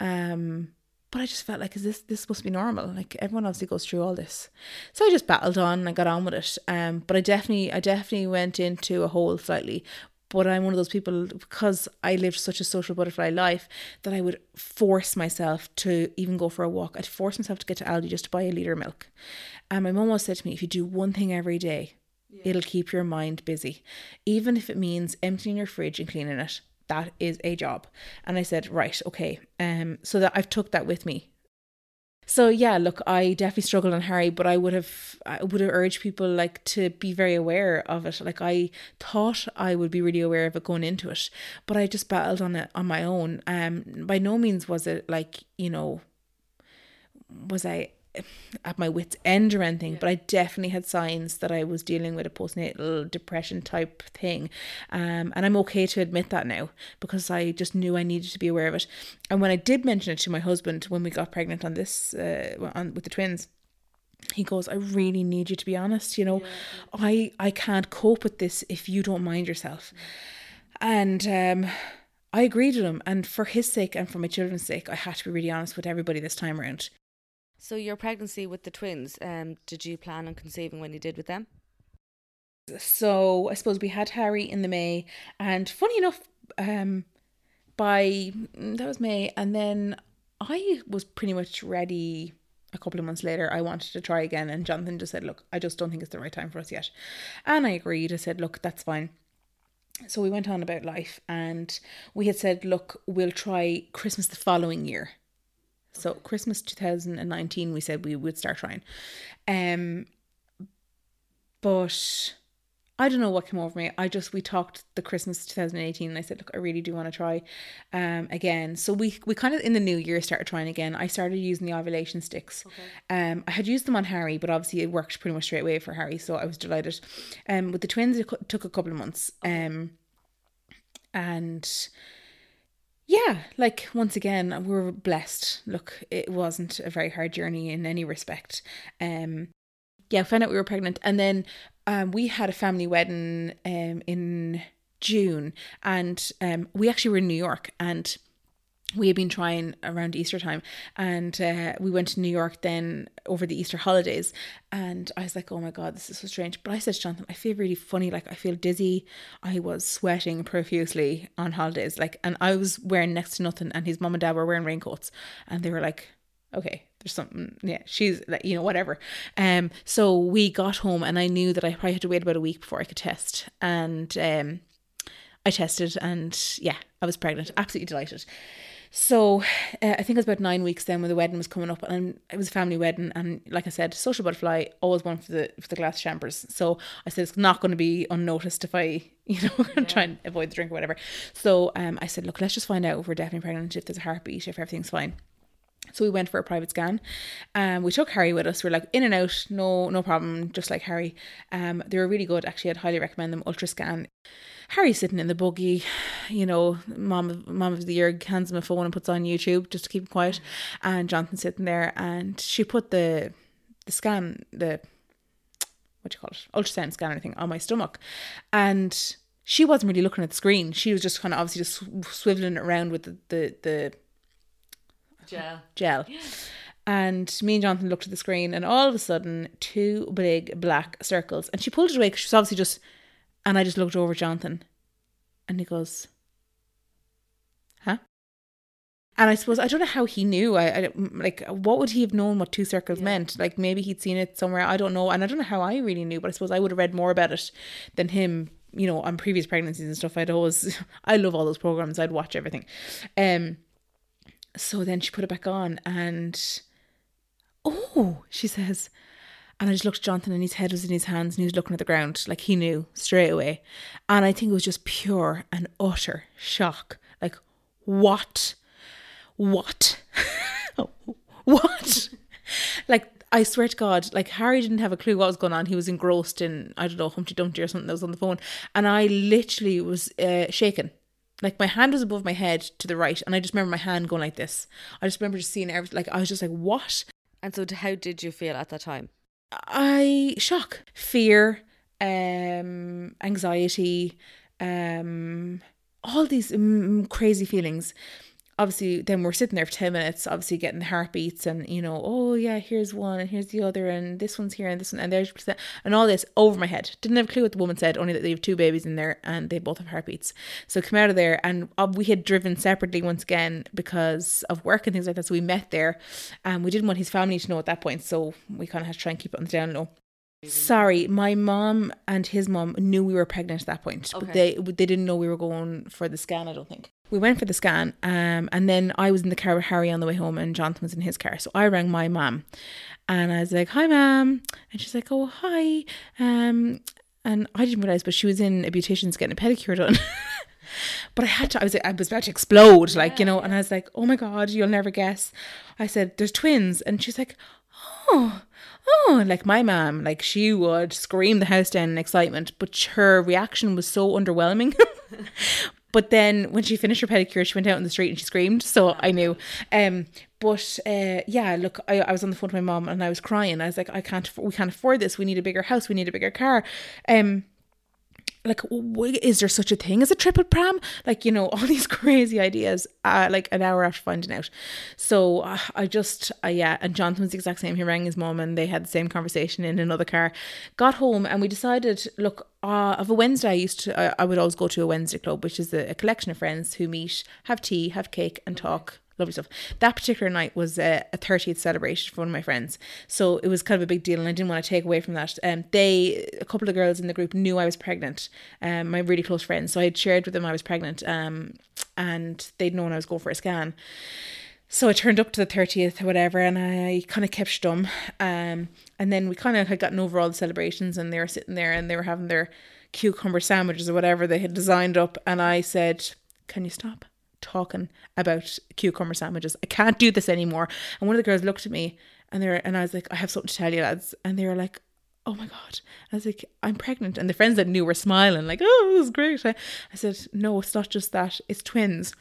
um but I just felt like, is this this supposed to be normal? Like everyone obviously goes through all this, so I just battled on and I got on with it. Um, but I definitely, I definitely went into a hole slightly. But I'm one of those people because I lived such a social butterfly life that I would force myself to even go for a walk. I'd force myself to get to Aldi just to buy a liter of milk. And my mum always said to me, if you do one thing every day, yeah. it'll keep your mind busy, even if it means emptying your fridge and cleaning it that is a job. And I said, right, okay. Um, so that I've took that with me. So yeah, look, I definitely struggled on Harry, but I would have I would have urged people like to be very aware of it. Like I thought I would be really aware of it going into it, but I just battled on it on my own. Um by no means was it like, you know, was I at my wits end or anything yeah. but i definitely had signs that i was dealing with a postnatal depression type thing um, and i'm okay to admit that now because i just knew i needed to be aware of it and when i did mention it to my husband when we got pregnant on this uh, on with the twins he goes i really need you to be honest you know yeah. i i can't cope with this if you don't mind yourself and um I agreed with him, and for his sake and for my children's sake, I had to be really honest with everybody this time around. So your pregnancy with the twins, um, did you plan on conceiving when you did with them? So I suppose we had Harry in the May, and funny enough, um, by that was May, and then I was pretty much ready. A couple of months later, I wanted to try again, and Jonathan just said, "Look, I just don't think it's the right time for us yet," and I agreed. I said, "Look, that's fine." So we went on about life, and we had said, "Look, we'll try Christmas the following year." So Christmas 2019, we said we would start trying. Um, but I don't know what came over me. I just we talked the Christmas 2018 and I said, look, I really do want to try um again. So we we kind of in the new year started trying again. I started using the ovulation sticks. Okay. Um I had used them on Harry, but obviously it worked pretty much straight away for Harry, so I was delighted. Um with the twins it took a couple of months. Um and yeah, like once again, we are blessed. Look, it wasn't a very hard journey in any respect. Um, yeah, found out we were pregnant, and then um, we had a family wedding um in June, and um, we actually were in New York, and we had been trying around Easter time, and uh, we went to New York then over the Easter holidays. And I was like, "Oh my god, this is so strange." But I said to Jonathan, "I feel really funny. Like I feel dizzy. I was sweating profusely on holidays. Like, and I was wearing next to nothing, and his mom and dad were wearing raincoats, and they were like." okay there's something yeah she's like you know whatever um so we got home and i knew that i probably had to wait about a week before i could test and um i tested and yeah i was pregnant absolutely delighted so uh, I think it was about nine weeks then when the wedding was coming up, and it was a family wedding. And like I said, social butterfly always one for the for the glass chambers. So I said it's not going to be unnoticed if I you know yeah. try and avoid the drink or whatever. So um, I said, look, let's just find out if we're definitely pregnant, if there's a heartbeat, if everything's fine. So we went for a private scan. Um, we took Harry with us. We are like in and out, no no problem, just like Harry. Um, they were really good. Actually, I'd highly recommend them. Ultra scan. Harry's sitting in the buggy, you know, mom of mom of the year hands him a phone and puts on YouTube just to keep him quiet. And Jonathan's sitting there and she put the the scan, the what do you call it? Ultrasound scan or thing on my stomach. And she wasn't really looking at the screen. She was just kind of obviously just swiveling around with the, the, the gel. Gel. And me and Jonathan looked at the screen, and all of a sudden, two big black circles. And she pulled it away because she was obviously just and I just looked over at Jonathan and he goes, Huh? And I suppose I don't know how he knew. I, I like what would he have known what two circles yeah. meant? Like maybe he'd seen it somewhere. I don't know, and I don't know how I really knew. But I suppose I would have read more about it than him. You know, on previous pregnancies and stuff. I'd always, I love all those programs. I'd watch everything. Um. So then she put it back on, and oh, she says, and I just looked at Jonathan and his head was in his hands and he was looking at the ground like he knew straight away. And I think it was just pure and utter shock. Like, what? What? what? like, I swear to God, like Harry didn't have a clue what was going on. He was engrossed in, I don't know, Humpty Dumpty or something that was on the phone. And I literally was uh, shaken. Like my hand was above my head to the right, and I just remember my hand going like this. I just remember just seeing everything. Like I was just like, "What?" And so, how did you feel at that time? I shock, fear, um, anxiety, um, all these mm, crazy feelings obviously then we're sitting there for 10 minutes obviously getting the heartbeats and you know oh yeah here's one and here's the other and this one's here and this one and there's and all this over my head. Didn't have a clue what the woman said only that they have two babies in there and they both have heartbeats. So come out of there and uh, we had driven separately once again because of work and things like that so we met there and we didn't want his family to know at that point so we kind of had to try and keep it on the down low Sorry, my mom and his mom knew we were pregnant at that point, okay. but they they didn't know we were going for the scan. I don't think we went for the scan, um, and then I was in the car with Harry on the way home, and Jonathan was in his car. So I rang my mom, and I was like, "Hi, mom," and she's like, "Oh, hi," um, and I didn't realize, but she was in a beautician's getting a pedicure done. but I had to. I was I was about to explode, like you know, and I was like, "Oh my god, you'll never guess." I said, "There's twins," and she's like, "Oh." oh, like my mom, like she would scream the house down in excitement, but her reaction was so underwhelming. but then when she finished her pedicure, she went out in the street and she screamed. So I knew. Um, but uh, yeah, look, I, I was on the phone with my mom and I was crying. I was like, I can't, we can't afford this. We need a bigger house. We need a bigger car. Um, like is there such a thing as a triple pram? Like you know all these crazy ideas uh, like an hour after finding out. So uh, i just uh, yeah and jonathan was the exact same. He rang his mom and they had the same conversation in another car. Got home and we decided look uh, of a wednesday i used to I, I would always go to a wednesday club which is a, a collection of friends who meet have tea have cake and talk lovely stuff. That particular night was a, a 30th celebration for one of my friends. So it was kind of a big deal and I didn't want to take away from that. Um, they, a couple of girls in the group knew I was pregnant, um, my really close friends. So I had shared with them I was pregnant um, and they'd known I was going for a scan. So I turned up to the 30th or whatever and I kind of kept stum. Um, and then we kind of had gotten over all the celebrations and they were sitting there and they were having their cucumber sandwiches or whatever they had designed up. And I said, Can you stop? Talking about cucumber sandwiches. I can't do this anymore. And one of the girls looked at me and they were, and I was like, I have something to tell you, lads. And they were like, Oh my god. I was like, I'm pregnant. And the friends that knew were smiling, like, oh, it was great. I said, No, it's not just that, it's twins.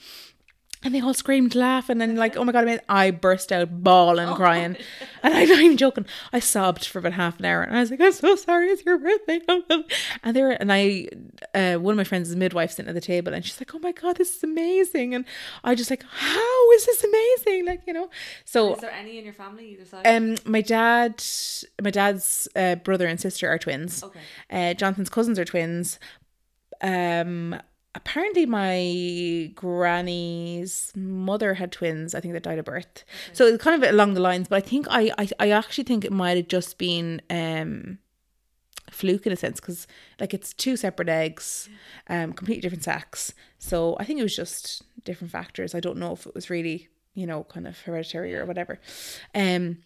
And they all screamed, laughing, and like, oh my god! I, mean, I burst out bawling, crying, and I'm not even joking. I sobbed for about half an hour, and I was like, "I'm so sorry, it's your birthday." And they were, and I, uh, one of my friends midwife sitting at the table, and she's like, "Oh my god, this is amazing!" And I just like, "How is this amazing?" Like you know. So Is there any in your family either side? um, my dad, my dad's uh, brother and sister are twins. Okay. Uh, Jonathan's cousins are twins. Um, apparently my granny's mother had twins. I think that died at birth. So it's kind of along the lines. But I think I, I, I actually think it might have just been um, fluke in a sense because like it's two separate eggs, um, completely different sex. So I think it was just different factors. I don't know if it was really you know kind of hereditary or whatever. Um.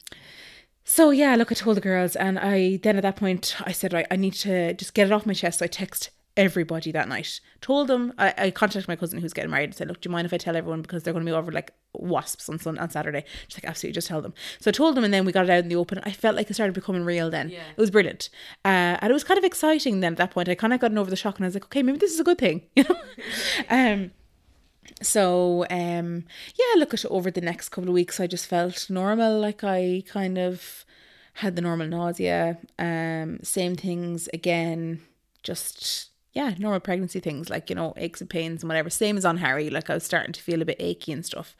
So yeah, look, I told the girls, and I then at that point I said, right, I need to just get it off my chest. So I text everybody that night. Told them I, I contacted my cousin who's getting married and said, look, do you mind if I tell everyone because they're going to be over like wasps on Sun on Saturday? She's like, absolutely, just tell them. So I told them, and then we got it out in the open. I felt like it started becoming real. Then Yeah. it was brilliant, uh, and it was kind of exciting. Then at that point, I kind of gotten over the shock, and I was like, okay, maybe this is a good thing, you know. um, so um yeah look at over the next couple of weeks i just felt normal like i kind of had the normal nausea um same things again just yeah normal pregnancy things like you know aches and pains and whatever same as on harry like i was starting to feel a bit achy and stuff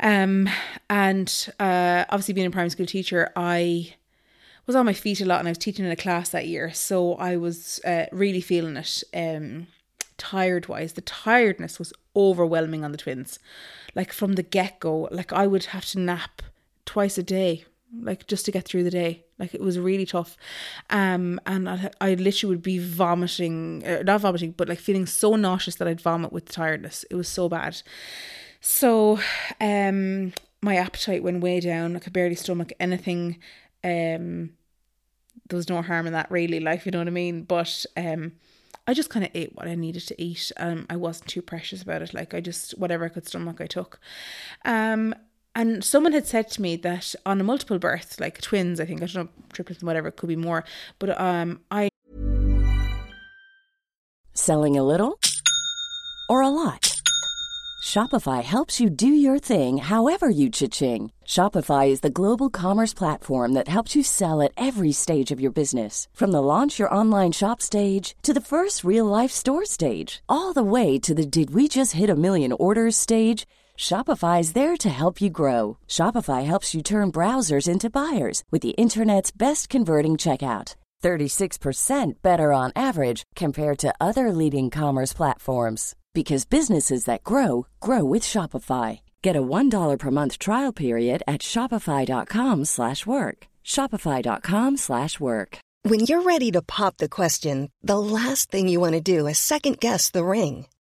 um and uh obviously being a primary school teacher i was on my feet a lot and I was teaching in a class that year. So I was uh, really feeling it um, tired wise. The tiredness was overwhelming on the twins. Like from the get go, like I would have to nap twice a day, like just to get through the day. Like it was really tough. Um, and I, I literally would be vomiting, uh, not vomiting, but like feeling so nauseous that I'd vomit with tiredness. It was so bad. So, um, my appetite went way down. I could barely stomach anything. Um, there was no harm in that really, like you know what I mean. But um, I just kind of ate what I needed to eat. Um, I wasn't too precious about it. Like I just whatever I could stomach, I took. Um, and someone had said to me that on a multiple birth, like twins, I think I don't know triplets and whatever, could be more. But um, I Selling a little or a lot? Shopify helps you do your thing however you cha-ching. Shopify is the global commerce platform that helps you sell at every stage of your business. From the launch your online shop stage to the first real life store stage, all the way to the did we just hit a million orders stage. Shopify is there to help you grow. Shopify helps you turn browsers into buyers with the internet's best converting checkout. 36% better on average compared to other leading commerce platforms because businesses that grow grow with Shopify. Get a $1 per month trial period at shopify.com/work. shopify.com/work. When you're ready to pop the question, the last thing you want to do is second guess the ring.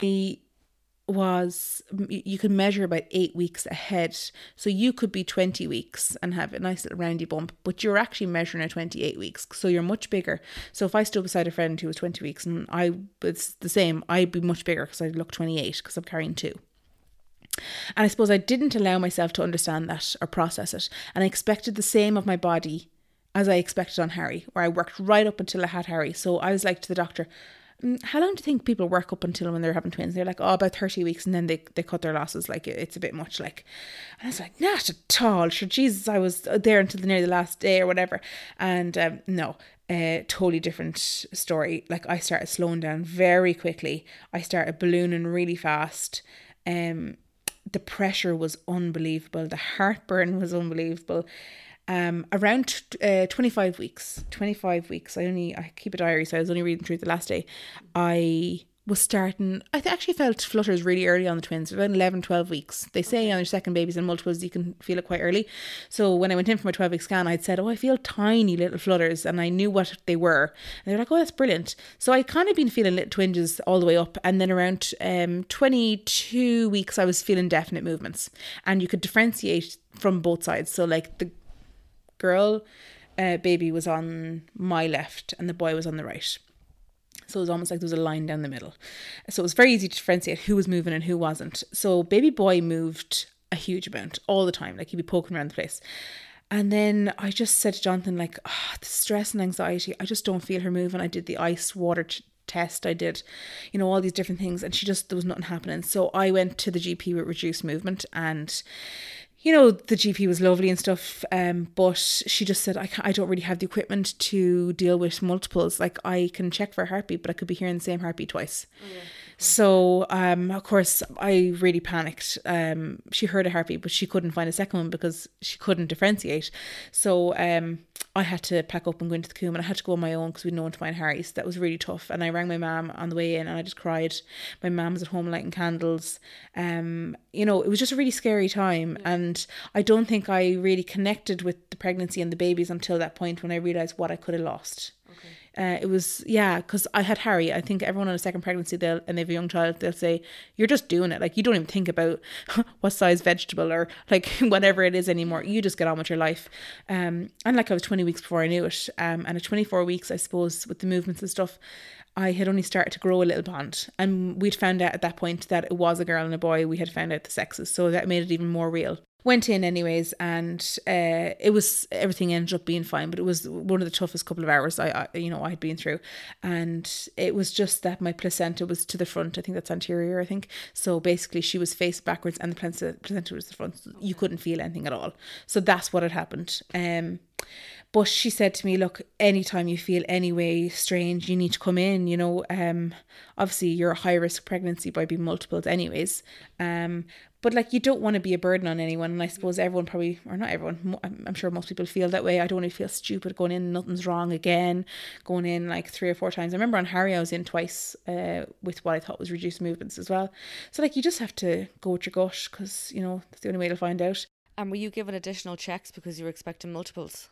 He was you could measure about eight weeks ahead so you could be 20 weeks and have a nice little roundy bump but you're actually measuring at 28 weeks so you're much bigger so if i stood beside a friend who was 20 weeks and i it's the same i'd be much bigger because i'd look 28 because i'm carrying two And I suppose I didn't allow myself to understand that or process it. And I expected the same of my body as I expected on Harry, where I worked right up until I had Harry. So I was like to the doctor, "Mm, how long do you think people work up until when they're having twins? They're like, oh, about 30 weeks, and then they, they cut their losses. Like, it's a bit much. Like, and I was like, not at all. Sure, Jesus, I was there until the near the last day or whatever. And um, no, uh, totally different story. Like, I started slowing down very quickly. I started ballooning really fast. Um, the pressure was unbelievable. The heartburn was unbelievable. Um, around uh, 25 weeks, 25 weeks, I only, I keep a diary, so I was only reading through the last day. I was starting, I th- actually felt flutters really early on the twins, about 11, 12 weeks. They say on your second babies and multiples, you can feel it quite early. So when I went in for my 12 week scan, I'd said, Oh, I feel tiny little flutters, and I knew what they were. And they're like, Oh, that's brilliant. So I kind of been feeling little twinges all the way up. And then around um, 22 weeks, I was feeling definite movements. And you could differentiate from both sides. So, like, the girl uh, baby was on my left and the boy was on the right. So it was almost like there was a line down the middle. So it was very easy to differentiate who was moving and who wasn't. So baby boy moved a huge amount all the time. Like he'd be poking around the place. And then I just said to Jonathan, like, oh, the stress and anxiety, I just don't feel her moving. I did the ice water ch- test, I did, you know, all these different things, and she just, there was nothing happening. So I went to the GP with reduced movement, and you know, the GP was lovely and stuff, um, but she just said, I, can't, I don't really have the equipment to deal with multiples. Like, I can check for a heartbeat, but I could be hearing the same heartbeat twice. So, um, of course, I really panicked. Um, she heard a heartbeat, but she couldn't find a second one because she couldn't differentiate. So, um, I had to pack up and go into the coombe and I had to go on my own because we'd no one to find Harry's. That was really tough. And I rang my mum on the way in and I just cried. My mum was at home lighting candles. Um, you know, it was just a really scary time. And I don't think I really connected with the pregnancy and the babies until that point when I realised what I could have lost. Uh, it was yeah because i had harry. I think everyone on a second pregnancy they'll and they have a young child they'll say you're just doing it. Like you don't even think about what size vegetable or like whatever it is anymore. You just get on with your life. Um and like i was 20 weeks before i knew it. Um and at 24 weeks i suppose with the movements and stuff I had only started to grow a little bond, and we'd found out at that point that it was a girl and a boy. We had found out the sexes, so that made it even more real went in anyways and uh, it was everything ended up being fine but it was one of the toughest couple of hours I, I you know I had been through. And it was just that my placenta was to the front. I think that's anterior I think. So basically she was face backwards and the placenta, placenta was the front. You couldn't feel anything at all. So that's what had happened. Um but she said to me look anytime you feel any way strange you need to come in you know um obviously you're a high risk pregnancy by being multiples anyways um but like you don't want to be a burden on anyone and i suppose everyone probably or not everyone i'm sure most people feel that way. I don't want to feel stupid going in nothing's wrong again going in like three or four times. I remember on harry i was in twice uh, with what i thought was reduced movements as well. So like you just have to go with your gut because you know that's the only way to find out. And were you given additional checks because you were expecting multiples?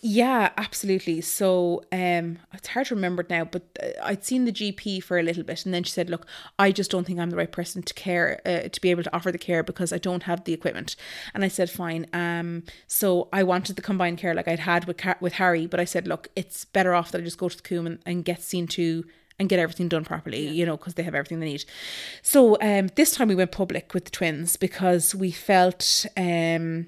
Yeah, absolutely. So um, it's hard to remember it now, but uh, I'd seen the GP for a little bit, and then she said, "Look, I just don't think I'm the right person to care uh, to be able to offer the care because I don't have the equipment." And I said, "Fine." Um, so I wanted the combined care like I'd had with Car- with Harry, but I said, "Look, it's better off that I just go to the coombe and, and get seen to." And get everything done properly, you know, because they have everything they need. So um, this time we went public with the twins because we felt um,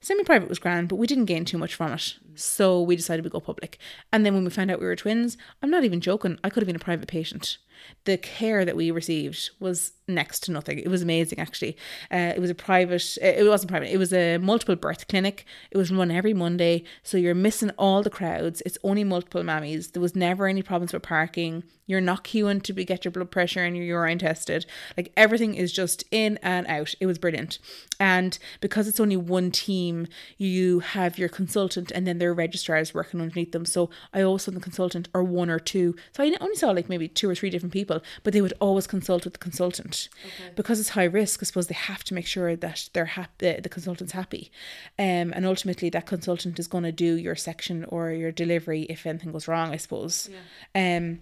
semi-private was grand, but we didn't gain too much from it. So we decided we'd go public. And then when we found out we were twins, I'm not even joking. I could have been a private patient. The care that we received was next to nothing. It was amazing, actually. Uh, it was a private. It wasn't private. It was a multiple birth clinic. It was run every Monday, so you're missing all the crowds. It's only multiple mammies. There was never any problems with parking. You're not queuing to be, get your blood pressure and your urine tested. Like everything is just in and out. It was brilliant. And because it's only one team, you have your consultant and then their registrars working underneath them. So I also the consultant or one or two. So I only saw like maybe two or three different people, but they would always consult with the consultant because it's high risk. I suppose they have to make sure that they're happy, the consultant's happy, um, and ultimately that consultant is going to do your section or your delivery if anything goes wrong. I suppose. Um,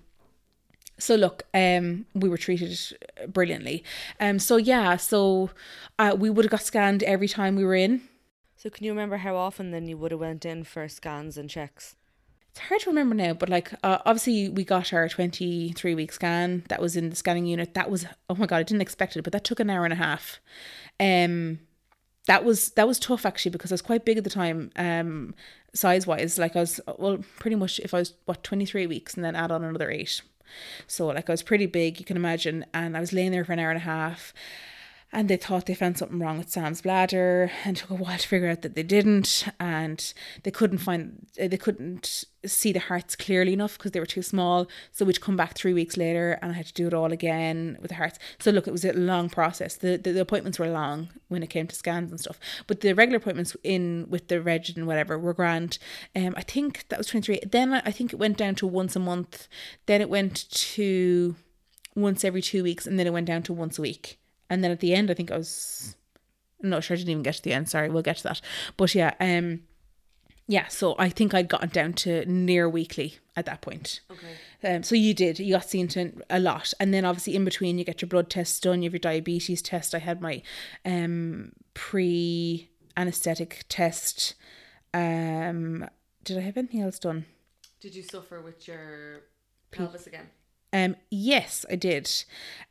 so look, um, we were treated brilliantly. Um, so yeah, so uh, we would have got scanned every time we were in. So can you remember how often then you would have went in for scans and checks? It's hard to remember now, but like uh, obviously we got our 23 week scan that was in the scanning unit. That was oh my god, I didn't expect it, but that took an hour and a half. Um that was that was tough actually because I was quite big at the time um size wise like I was well pretty much if I was what 23 weeks and then add on another 8 so like I was pretty big you can imagine and I was laying there for an hour and a half and they thought they found something wrong with Sam's bladder and took a while to figure out that they didn't. And they couldn't find they couldn't see the hearts clearly enough because they were too small. So we'd come back three weeks later and I had to do it all again with the hearts. So look it was a long process. The, the, the appointments were long when it came to scans and stuff. But the regular appointments in with the reg and whatever were grand. Um I think that was 23 then I think it went down to once a month. Then it went to once every two weeks and then it went down to once a week and then at the end, I think I was I'm not sure I didn't even get to the end. Sorry, we'll get to that. But yeah, um, yeah. So I think I'd gotten down to near weekly at that point. Okay. Um, so you did. You got seen to a lot, and then obviously in between, you get your blood tests done. You have your diabetes test. I had my um pre anesthetic test. Um, did I have anything else done? Did you suffer with your pelvis again? Um, yes, I did.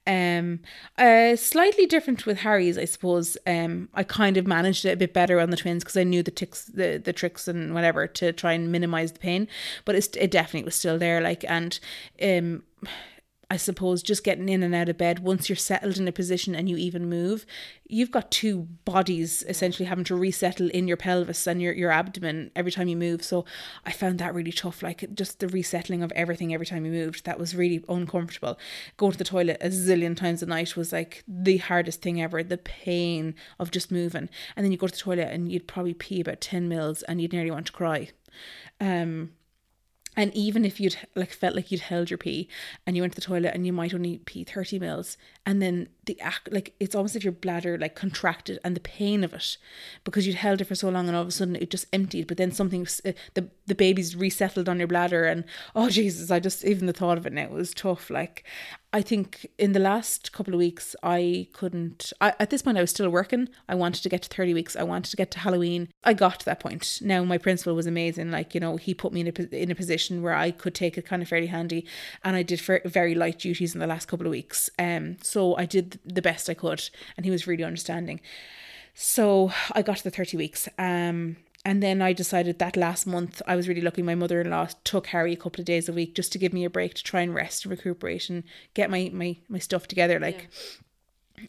Um, uh, slightly different with Harry's, I suppose. Um, I kind of managed it a bit better on the twins because I knew the ticks, the the tricks and whatever to try and minimize the pain. But it's, it definitely was still there. Like, and um, I suppose just getting in and out of bed once you're settled in a position and you even move, you've got two bodies essentially having to resettle in your pelvis and your, your abdomen every time you move. So I found that really tough. Like just the resettling of everything every time you moved, that was really uncomfortable. Go to the toilet a zillion times a night was like the hardest thing ever. The pain of just moving. And then you go to the toilet and you'd probably pee about 10 mils and you'd nearly want to cry. Um, and even if you'd like felt like you'd held your pee and you went to the toilet and you might only pee 30 mils and then the act like it's almost if your bladder like contracted and the pain of it because you'd held it for so long and all of a sudden it just emptied but then something uh, the the baby's resettled on your bladder and oh Jesus I just even the thought of it now was tough like I think in the last couple of weeks, I couldn't. I, at this point, I was still working. I wanted to get to 30 weeks. I wanted to get to Halloween. I got to that point. Now, my principal was amazing. Like, you know, he put me in a, in a position where I could take it kind of fairly handy. And I did very light duties in the last couple of weeks. Um, So I did the best I could. And he was really understanding. So I got to the 30 weeks. Um, and then I decided that last month I was really lucky. My mother in law took Harry a couple of days a week just to give me a break to try and rest and recuperate and get my my my stuff together. Like yeah.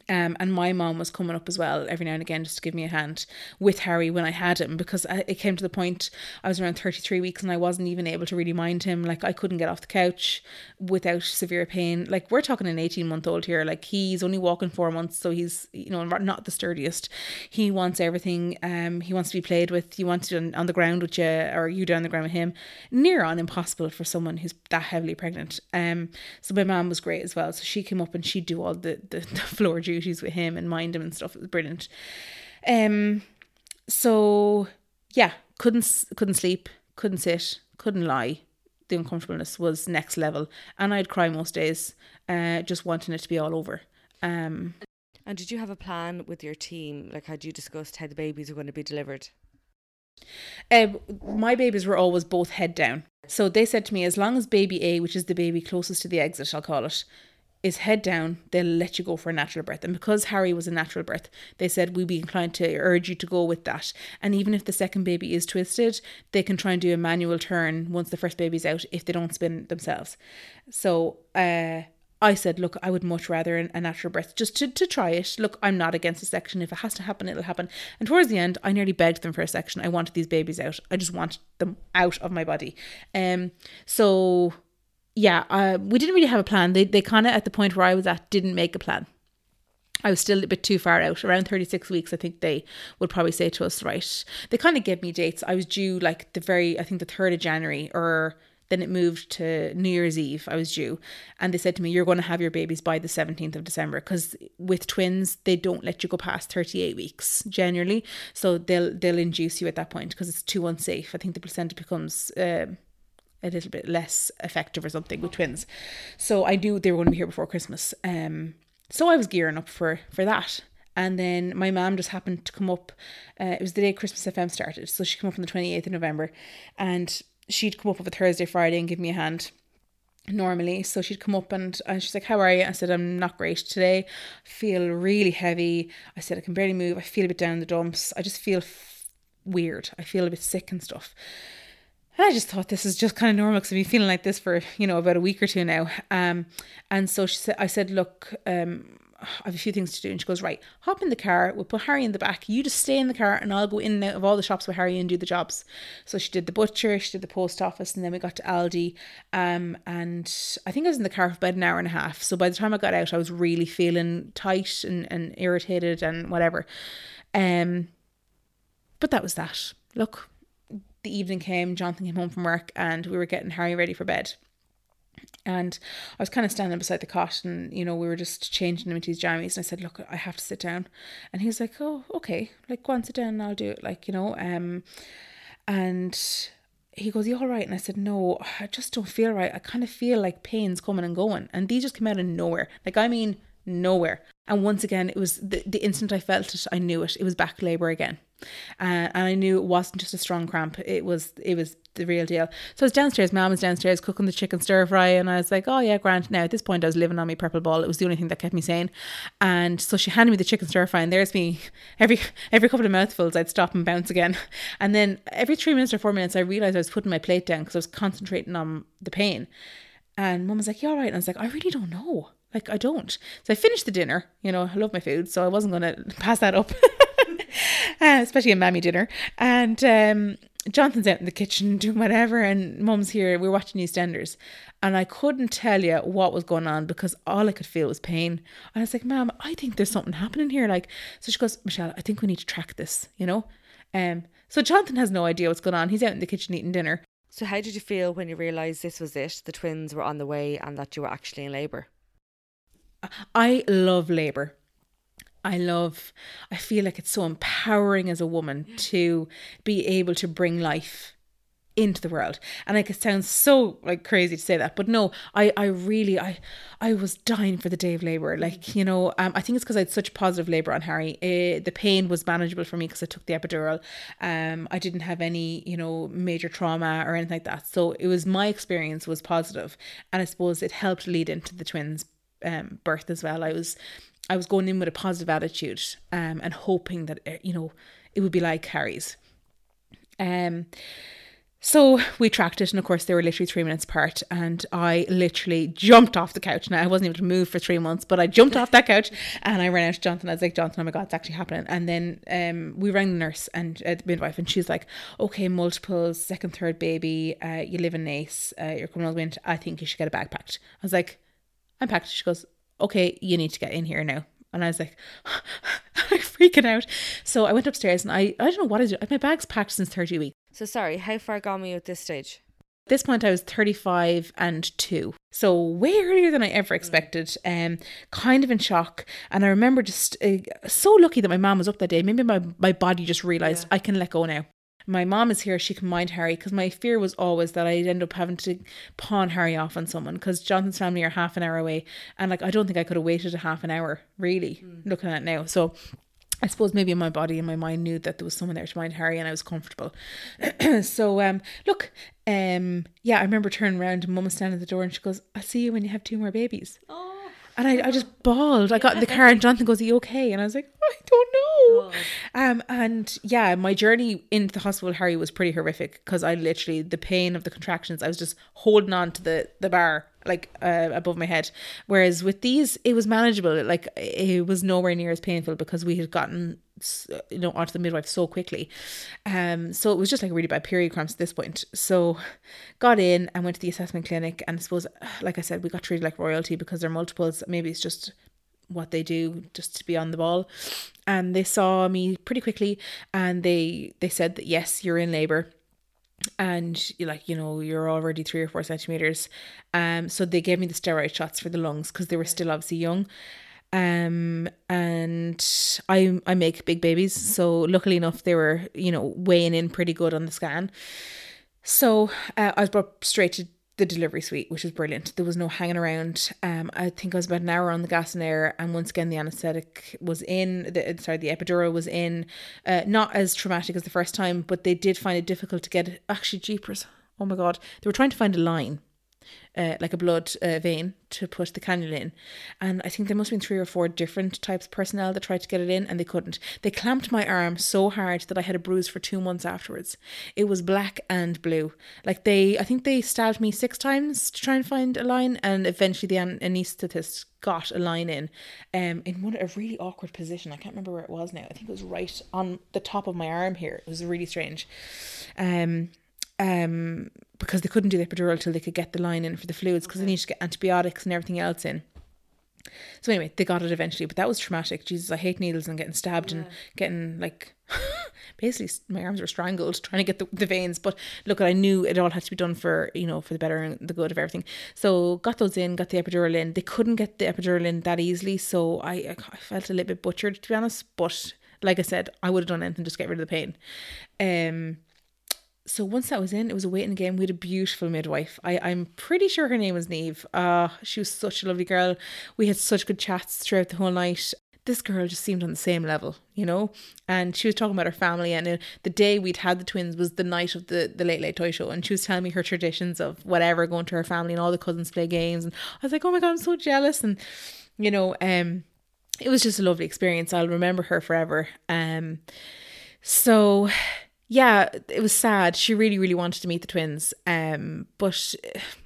Um, and my mom was coming up as well every now and again just to give me a hand with Harry when I had him because I, it came to the point I was around 33 weeks and I wasn't even able to really mind him. Like I couldn't get off the couch without severe pain. Like we're talking an 18 month old here. Like he's only walking four months, so he's you know not the sturdiest. He wants everything. Um, he wants to be played with. You want to on, on the ground with you or you down the ground with him. Near on impossible for someone who's that heavily pregnant. Um, so my mom was great as well. So she came up and she'd do all the the, the floor duties with him and mind him and stuff. It was brilliant. Um, so yeah, couldn't couldn't sleep, couldn't sit, couldn't lie. The uncomfortableness was next level, and I'd cry most days, uh, just wanting it to be all over. Um, and did you have a plan with your team? Like, had you discussed how the babies were going to be delivered? Uh, my babies were always both head down. So they said to me, as long as baby A, which is the baby closest to the exit, I'll call it, is head down, they'll let you go for a natural birth. And because Harry was a natural birth, they said we'd be inclined to urge you to go with that. And even if the second baby is twisted, they can try and do a manual turn once the first baby's out if they don't spin themselves. So uh, I said, look, I would much rather a natural birth just to, to try it. Look, I'm not against a section. If it has to happen, it'll happen. And towards the end, I nearly begged them for a section. I wanted these babies out. I just wanted them out of my body. Um, so yeah, uh, we didn't really have a plan. They they kind of at the point where I was at didn't make a plan. I was still a bit too far out. Around 36 weeks, I think they would probably say to us, right? They kind of gave me dates. I was due like the very, I think the 3rd of January, or then it moved to New Year's Eve. I was due. And they said to me, You're going to have your babies by the 17th of December. Because with twins, they don't let you go past 38 weeks generally. So they'll they'll induce you at that point because it's too unsafe. I think the placenta becomes. Uh, a little bit less effective or something with twins. So I knew they were going to be here before Christmas. Um, so I was gearing up for for that. And then my mom just happened to come up. Uh, it was the day Christmas FM started, so she came up on the twenty eighth of November, and she'd come up over Thursday, Friday, and give me a hand normally. So she'd come up and, and she's like, How are you? I said, I'm not great today. I feel really heavy. I said, I can barely move. I feel a bit down in the dumps. I just feel f- weird. I feel a bit sick and stuff. And I just thought this is just kind of normal because I've been feeling like this for, you know, about a week or two now. Um, and so she said, I said, look, um, I have a few things to do. And she goes, right, hop in the car. We'll put Harry in the back. You just stay in the car and I'll go in and out of all the shops with Harry and do the jobs. So she did the butcher, she did the post office, and then we got to Aldi. Um, and I think I was in the car for about an hour and a half. So by the time I got out, I was really feeling tight and, and irritated and whatever. Um, but that was that. Look, the evening came, Jonathan came home from work, and we were getting Harry ready for bed. And I was kind of standing beside the cot, and you know, we were just changing him into his jammies. And I said, "Look, I have to sit down." And he was like, "Oh, okay. Like, go on, sit down, and I'll do it." Like, you know, um, and he goes, You all right? And I said, No, I just don't feel right. I kind of feel like pain's coming and going. And these just came out of nowhere. Like, I mean, nowhere. And once again, it was the, the instant I felt it, I knew it. It was back labour again. Uh, and I knew it wasn't just a strong cramp. It was it was the real deal. So I was downstairs, mum was downstairs cooking the chicken stir fry, and I was like, Oh yeah, Grant. Now at this point I was living on my purple ball. It was the only thing that kept me sane. And so she handed me the chicken stir fry, and there's me every every couple of mouthfuls I'd stop and bounce again. And then every three minutes or four minutes I realised I was putting my plate down because I was concentrating on the pain. And mum was like, You all right? And I was like, I really don't know. Like, I don't. So I finished the dinner. You know, I love my food, so I wasn't to pass that up, uh, especially a mammy dinner. And um, Jonathan's out in the kitchen doing whatever, and mum's here. We're watching EastEnders. And I couldn't tell you what was going on because all I could feel was pain. And I was like, Mom, I think there's something happening here. Like, so she goes, Michelle, I think we need to track this, you know? Um, so Jonathan has no idea what's going on. He's out in the kitchen eating dinner. So, how did you feel when you realised this was it? The twins were on the way and that you were actually in labour? I love labor. I love, I feel like it's so empowering as a woman to be able to bring life into the world. And like it sounds so like crazy to say that, but no, I I really I I was dying for the day of labor. Like you know, um, I think it's because I had such positive labor on Harry. Uh, the pain was manageable for me because I took the epidural. Um, I didn't have any you know major trauma or anything like that. So it was my experience was positive, and I suppose it helped lead into the twins um, birth as well. I was I was going in with a positive attitude um, and hoping that uh, you know it would be like Harry's. Um, so we tracked it, and of course they were literally three minutes apart, and I literally jumped off the couch. Now I wasn't able to move for three months, but I jumped off that couch and I ran out to Jonathan. I was like, Jonathan, oh my god, it's actually happening. And then um, we rang the nurse and uh, the midwife, and she's like, okay, multiples, second, third baby, uh, you live in Naas, uh, you're coming all the way I think you should get a bag packed. I was like, I'm packed. She goes, okay, you need to get in here now. And I was like, I'm freaking out. So I went upstairs and I, I don't know what I do. My bag's packed since 30 weeks. So, sorry, how far gone were you at this stage? At this point, I was 35 and 2. So, way earlier than I ever expected. Um, kind of in shock. And I remember just uh, so lucky that my mom was up that day. Maybe my, my body just realised yeah. I can let go now my mom is here, she can mind Harry because my fear was always that I'd end up having to pawn Harry off on someone because Jonathan's family are half an hour away. And like, I don't think I could have waited a half an hour, really, mm. looking at it now. So I suppose maybe my body and my mind knew that there was someone there to mind Harry and I was comfortable. so um look, um yeah, I remember turning around and mum was standing at the door and she goes, I'll see you when you have two more babies. Oh. And I, I just bawled. I got in the car and Jonathan goes, Are you okay? And I was like, I don't know. Um, and yeah, my journey into the hospital, Harry, was pretty horrific because I literally, the pain of the contractions, I was just holding on to the, the bar like uh, above my head. Whereas with these, it was manageable. Like it was nowhere near as painful because we had gotten you know onto the midwife so quickly. Um, so it was just like really bad period cramps at this point. So got in and went to the assessment clinic, and I suppose, like I said, we got treated like royalty because they're multiples. Maybe it's just what they do just to be on the ball and they saw me pretty quickly and they they said that yes you're in labor and like you know you're already three or four centimeters um so they gave me the steroid shots for the lungs because they were still obviously young um and i i make big babies so luckily enough they were you know weighing in pretty good on the scan so uh, i was brought straight to the delivery suite, which was brilliant. There was no hanging around. Um, I think I was about an hour on the gas and air, and once again the anaesthetic was in. The sorry, the epidural was in. Uh, not as traumatic as the first time, but they did find it difficult to get. Actually, jeepers, oh my god, they were trying to find a line uh, like a blood uh, vein to put the cannula in. And I think there must have been three or four different types of personnel that tried to get it in and they couldn't. They clamped my arm so hard that I had a bruise for two months afterwards. It was black and blue. Like they, I think they stabbed me six times to try and find a line and eventually the anaesthetist got a line in um in one a really awkward position. I can't remember where it was now. I think it was right on the top of my arm here. It was really strange. Um um, because they couldn't do the epidural till they could get the line in for the fluids because okay. they need to get antibiotics and everything else in. So anyway, they got it eventually, but that was traumatic. Jesus, I hate needles and getting stabbed yeah. and getting like basically my arms were strangled trying to get the, the veins. But look, I knew it all had to be done for you know for the better and the good of everything. So got those in, got the epidural in. They couldn't get the epidural in that easily, so I I felt a little bit butchered to be honest. But like I said, I would have done anything just get rid of the pain. Um so once that was in, it was a waiting game. We had a beautiful midwife. I, I'm pretty sure her name was Neve. Uh, she was such a lovely girl. We had such good chats throughout the whole night. This girl just seemed on the same level, you know? And she was talking about her family. And uh, the day we'd had the twins was the night of the, the Late Late Toy Show. And she was telling me her traditions of whatever, going to her family and all the cousins play games. And I was like, oh my God, I'm so jealous. And, you know, um, it was just a lovely experience. I'll remember her forever. Um, so yeah, it was sad. She really, really wanted to meet the twins. Um, but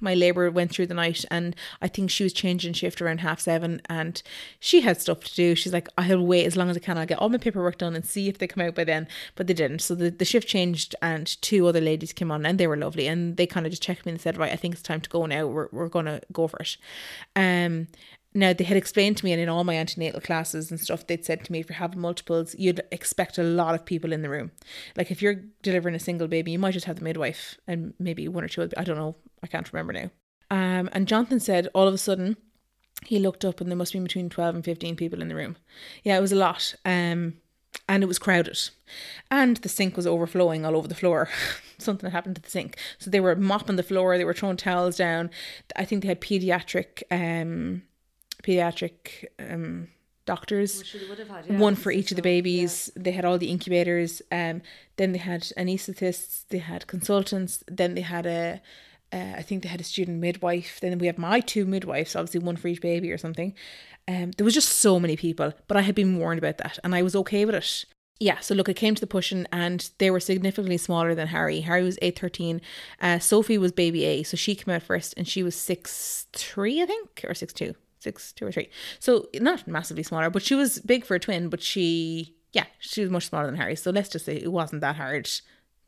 my labour went through the night, and I think she was changing shift around half seven, and she had stuff to do. She's like, I'll wait as long as I can. I'll get all my paperwork done and see if they come out by then. But they didn't. So the, the shift changed, and two other ladies came on, and they were lovely, and they kind of just checked me and said, right, I think it's time to go now. We're we're gonna go for it. Um, now they had explained to me and in all my antenatal classes and stuff they'd said to me if you're having multiples you'd expect a lot of people in the room. Like if you're delivering a single baby you might just have the midwife and maybe one or two i don't know i can't remember now. Um, and jonathan said all of a sudden he looked up and there must be between 12 and 15 people in the room. Yeah it was a lot um, and it was crowded. And the sink was overflowing all over the floor. Something had happened to the sink. So they were mopping the floor they were throwing towels down. I think they had pediatric um pediatric um, doctors. Had, yeah, one for each of the babies. Yeah. They had all the incubators. Um, then they had anaesthetists. They had consultants. Then they had a, uh, I think they had a student midwife. Then we have my two midwives, obviously one for each baby or something. Um, there was just so many people, but I had been warned about that, and I was okay with it. Yeah, so look, it came to the pushing, and they were significantly smaller than Harry. Harry was eight thirteen. Uh, Sophie was baby A, so she came out first, and she was six three, I think, or six two six, two or three. So not massively smaller, but she was big for a twin, but she, yeah, she was much smaller than Harry. So let's just say it wasn't that hard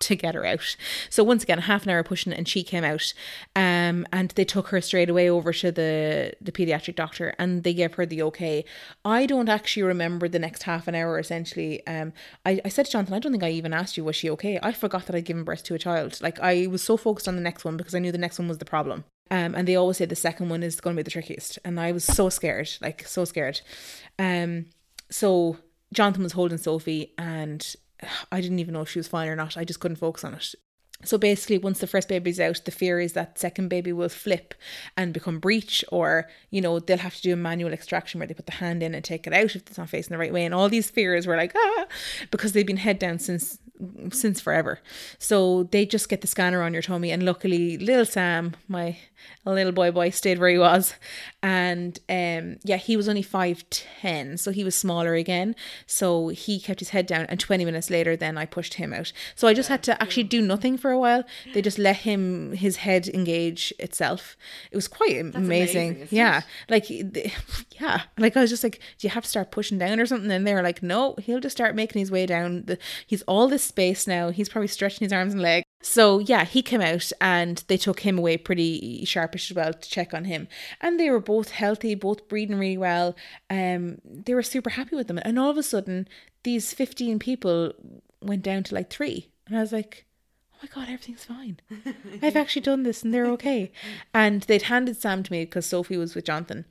to get her out. So once again, half an hour pushing and she came out. Um, and they took her straight away over to the, the pediatric doctor and they gave her the okay. I don't actually remember the next half an hour essentially. Um, I, I said to Jonathan, I don't think I even asked you, was she okay? I forgot that I'd given birth to a child. Like I was so focused on the next one because I knew the next one was the problem. Um, and they always say the second one is going to be the trickiest. And I was so scared, like so scared. Um, so Jonathan was holding Sophie and I didn't even know if she was fine or not. I just couldn't focus on it. So basically, once the first baby's out, the fear is that second baby will flip and become breech, or you know they'll have to do a manual extraction where they put the hand in and take it out if it's not facing the right way. And all these fears were like ah, because they've been head down since since forever. So they just get the scanner on your tummy, and luckily, little Sam, my little boy boy, stayed where he was, and um, yeah, he was only five ten, so he was smaller again. So he kept his head down, and twenty minutes later, then I pushed him out. So I just had to actually do nothing for a while. They just let him his head engage itself. It was quite That's amazing. amazing yeah, it? like yeah, like I was just like, do you have to start pushing down or something? And they were like, no, he'll just start making his way down. The, he's all this space now. He's probably stretching his arms and legs. So yeah, he came out and they took him away pretty sharpish as well to check on him. And they were both healthy, both breathing really well. Um, they were super happy with them. And all of a sudden, these 15 people went down to like three. And I was like, oh my god everything's fine i've actually done this and they're okay and they'd handed sam to me because sophie was with jonathan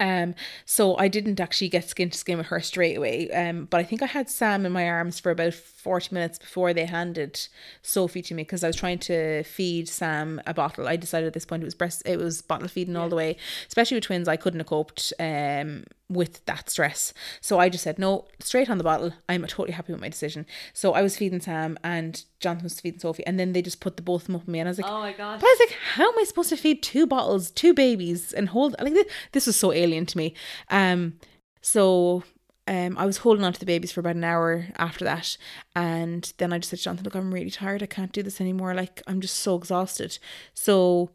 um, so I didn't actually get skin to skin with her straight away. Um, but I think I had Sam in my arms for about 40 minutes before they handed Sophie to me because I was trying to feed Sam a bottle. I decided at this point it was breast, it was bottle feeding yeah. all the way. Especially with twins, I couldn't have coped um with that stress. So I just said no, straight on the bottle. I'm totally happy with my decision. So I was feeding Sam and Jonathan was feeding Sophie, and then they just put the both of them up on me, and I was like, Oh my god!" But I was like, how am I supposed to feed two bottles, two babies, and hold like this? This was so alien to me. Um, so um, I was holding on to the babies for about an hour after that, and then I just said, to Jonathan, look, I'm really tired. I can't do this anymore. Like I'm just so exhausted. So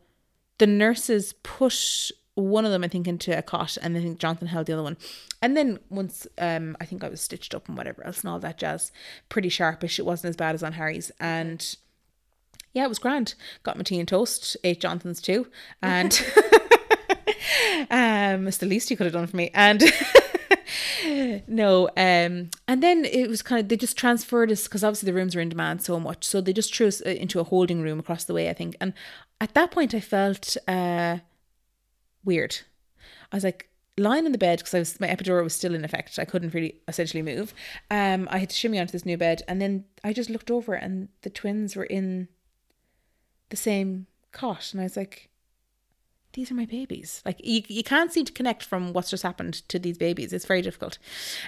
the nurses put one of them, I think, into a cot, and I think Jonathan held the other one. And then once um, I think I was stitched up and whatever else and all that jazz, pretty sharpish. It wasn't as bad as on Harry's, and yeah, it was grand. Got my tea and toast, ate Jonathan's too, and um, it's the least you could have done for me. And no, um, and then it was kind of they just transferred us because obviously the rooms were in demand so much, so they just threw us uh, into a holding room across the way, I think. And at that point, I felt uh, weird. I was like lying in the bed because I was my epidural was still in effect. I couldn't really essentially move. Um, I had to shimmy onto this new bed, and then I just looked over, and the twins were in the same cot, and I was like, these are my babies. Like you, you can't seem to connect from what's just happened to these babies. It's very difficult.